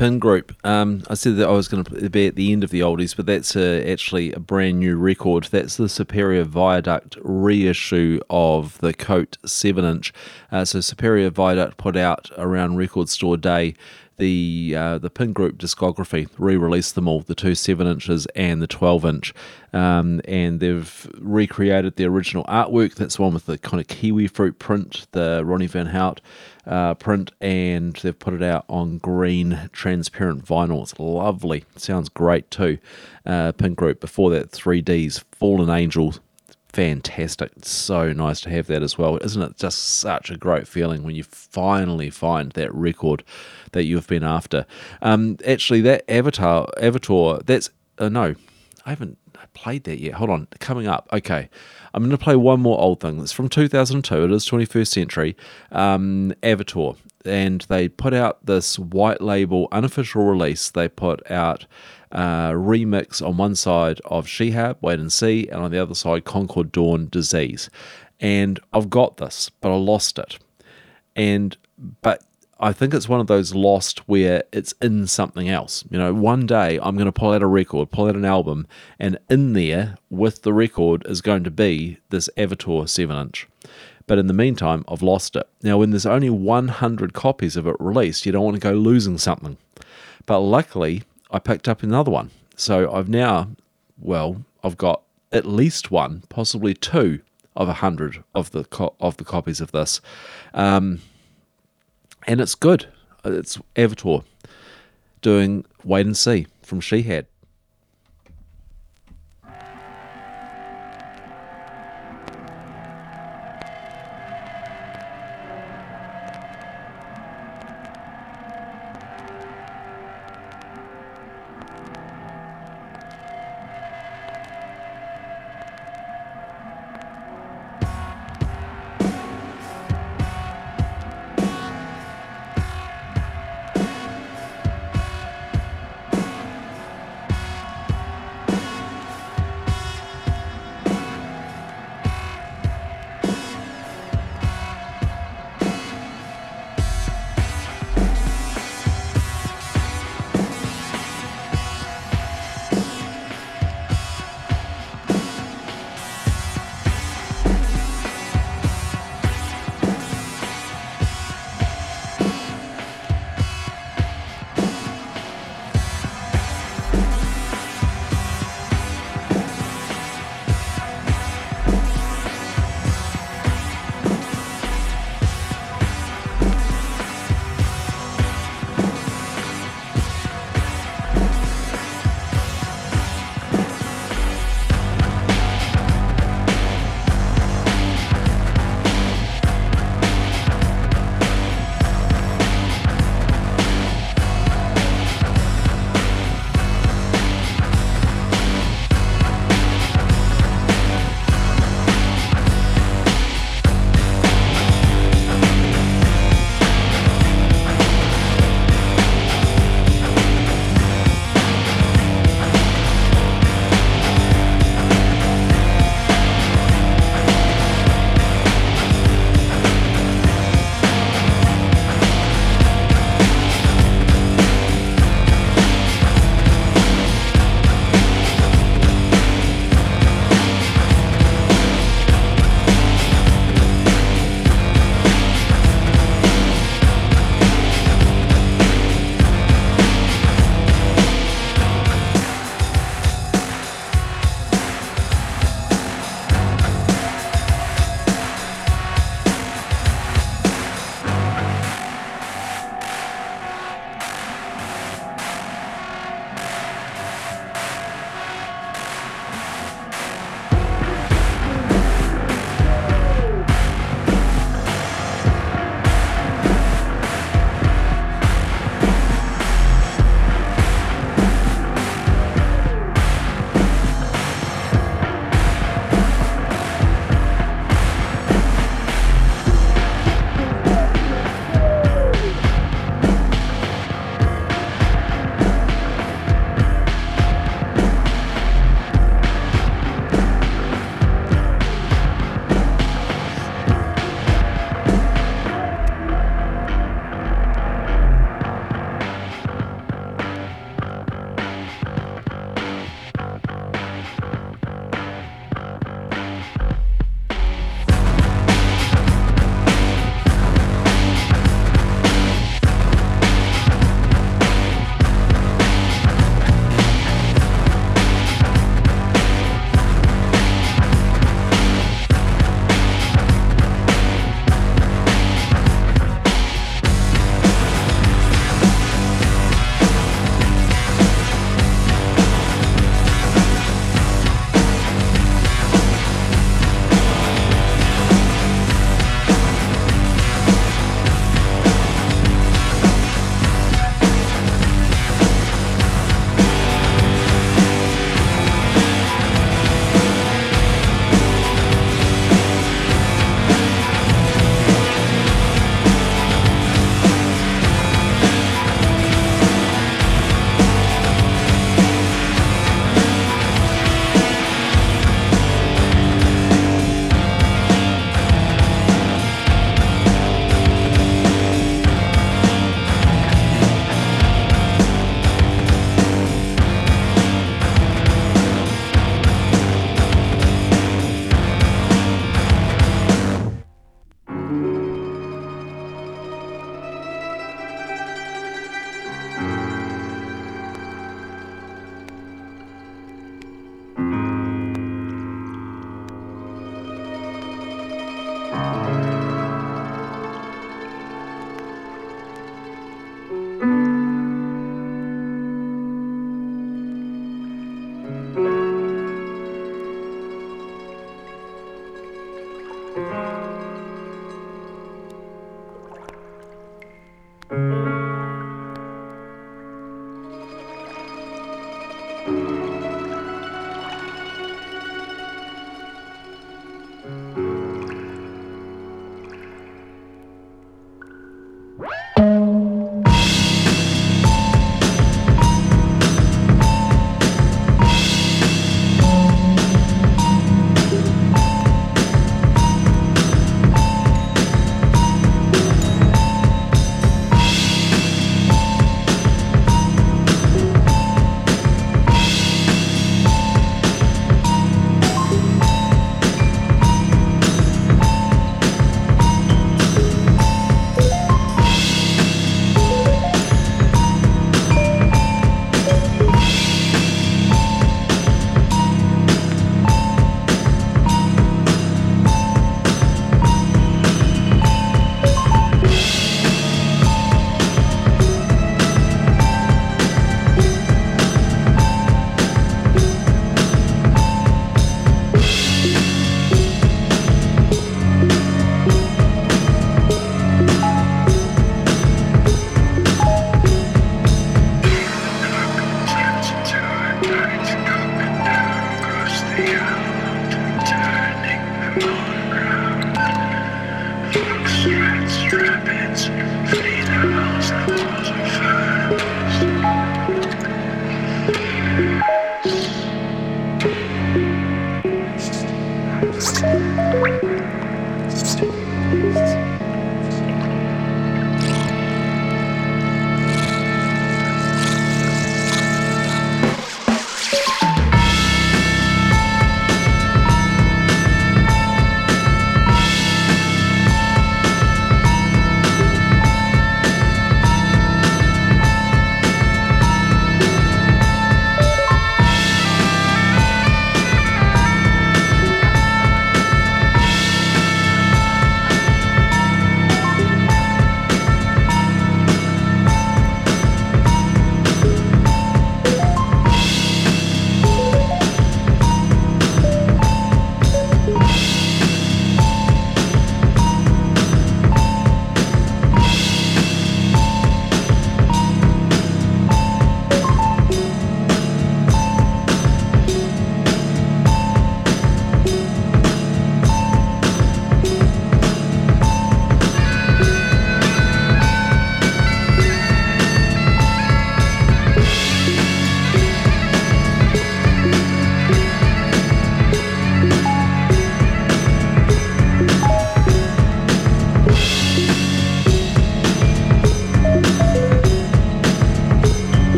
Speaker 1: Pin Group. Um, I said that I was going to be at the end of the oldies, but that's uh actually a brand new record. That's the Superior Viaduct reissue of the Coat 7 inch. Uh, so, Superior Viaduct put out around Record Store Day the uh, the Pin Group discography, re-released them all, the two seven inches and the twelve inch, um, and they've recreated the original artwork. That's one with the kind of kiwi fruit print, the Ronnie Van Hout uh, print, and they've put it out on green transparent vinyl. It's lovely, sounds great too. Uh, Pin Group. Before that, 3Ds, Fallen Angels fantastic. It's so nice to have that as well. Isn't it just such a great feeling when you finally find that record that you've been after? Um, actually, that Avatar, Avatar, that's, uh, no, I haven't played that yet. Hold on, coming up. Okay. I'm going to play one more old thing. It's from 2002. It is 21st century. Um, Avatar. And they put out this white label unofficial release. They put out uh, remix on one side of Shihad, Wait and See, and on the other side, Concord Dawn Disease. And I've got this, but I lost it. And, but I think it's one of those lost where it's in something else. You know, one day I'm going to pull out a record, pull out an album, and in there with the record is going to be this Avatar 7 inch. But in the meantime, I've lost it. Now, when there's only 100 copies of it released, you don't want to go losing something. But luckily, I picked up another one. So I've now, well, I've got at least one, possibly two of a hundred of the co- of the copies of this, um, and it's good. It's Avatar doing Wait and See from Shihad.
Speaker 10: Thank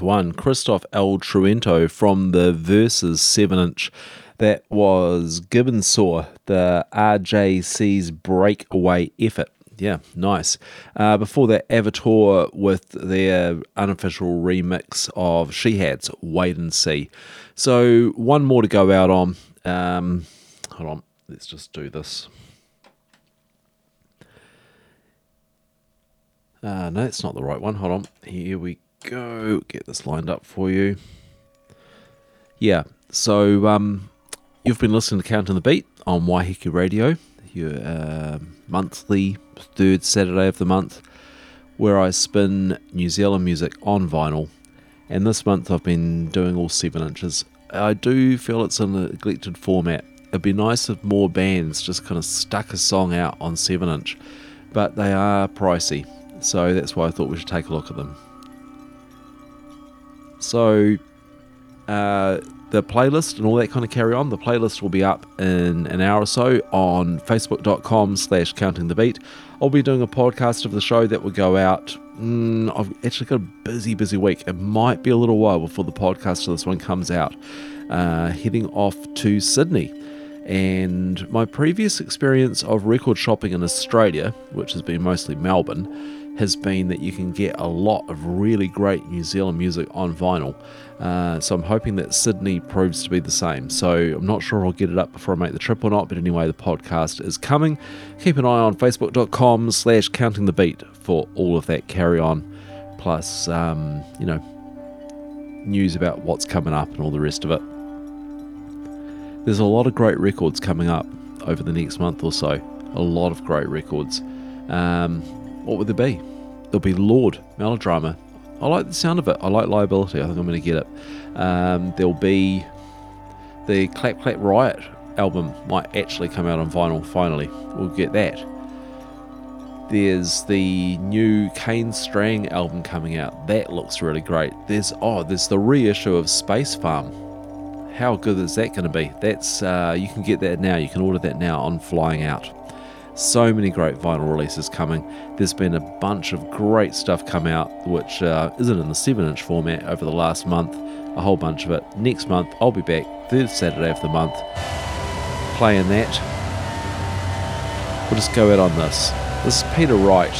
Speaker 1: One. Christoph L. Truento from the Versus 7 inch. That was Gibbon Saw, the RJC's breakaway effort. Yeah, nice. Uh, before that, Avatar with their unofficial remix of Shihad's Wait and See. So, one more to go out on. Um, hold on, let's just do this. Uh, no, it's not the right one. Hold on. Here we go. Get this lined up for you. Yeah, so um, you've been listening to Counting the Beat on Waiheke Radio, your uh, monthly third Saturday of the month, where I spin New Zealand music on vinyl. And this month I've been doing all seven inches. I do feel it's a neglected format. It'd be nice if more bands just kind of stuck a song out on seven inch, but they are pricey. So that's why I thought we should take a look at them. So, uh, the playlist and all that kind of carry on. The playlist will be up in an hour or so on facebook.com slash counting the beat. I'll be doing a podcast of the show that will go out. Mm, I've actually got a busy, busy week. It might be a little while before the podcast of this one comes out. Uh, heading off to Sydney. And my previous experience of record shopping in Australia, which has been mostly Melbourne, has been that you can get a lot of really great New Zealand music on vinyl. Uh, so I'm hoping that Sydney proves to be the same. So I'm not sure I'll get it up before I make the trip or not, but anyway, the podcast is coming. Keep an eye on facebook.com slash counting the beat for all of that carry on, plus, um, you know, news about what's coming up and all the rest of it. There's a lot of great records coming up over the next month or so. A lot of great records. Um, what would there be? There'll be Lorde Melodrama. I like the sound of it. I like Liability. I think I'm going to get it. Um, there'll be the Clap Clap Riot album might actually come out on vinyl finally. We'll get that. There's the new Kane Strang album coming out. That looks really great. There's oh, there's the reissue of Space Farm. How good is that going to be? That's uh, you can get that now. You can order that now on Flying Out. So many great vinyl releases coming. There's been a bunch of great stuff come out, which uh, isn't in the 7 inch format over the last month. A whole bunch of it. Next month, I'll be back, third Saturday of the month, playing that. We'll just go out on this. This is Peter Wright.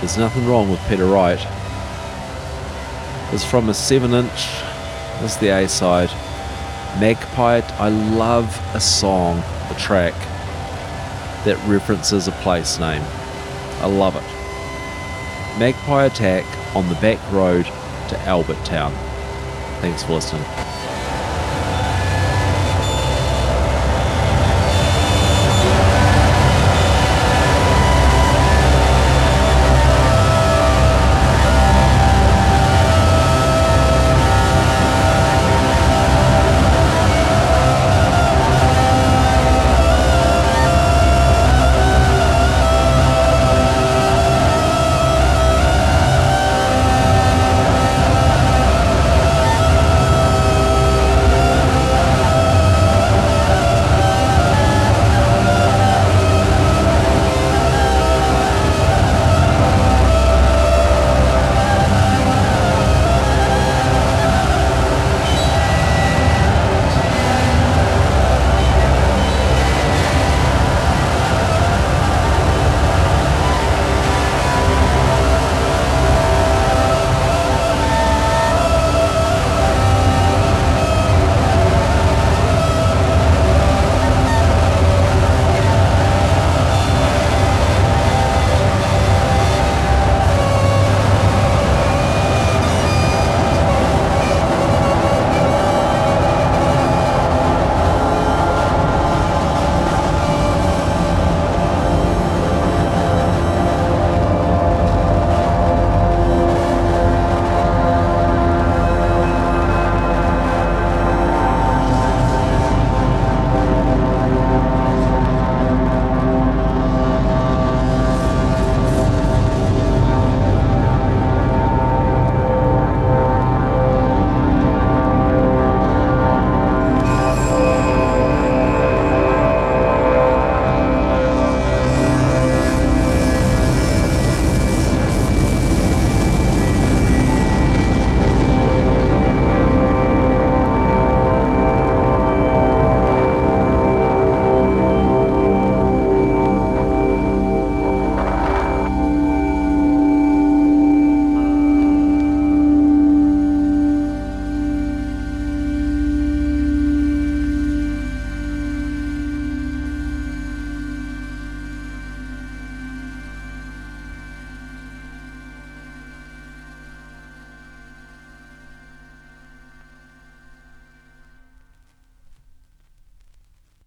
Speaker 1: There's nothing wrong with Peter Wright. It's from a 7 inch. This is the A side. Magpie, I love a song, a track that references a place name. I love it. Magpie Attack on the back road to Albert Town. Thanks for listening.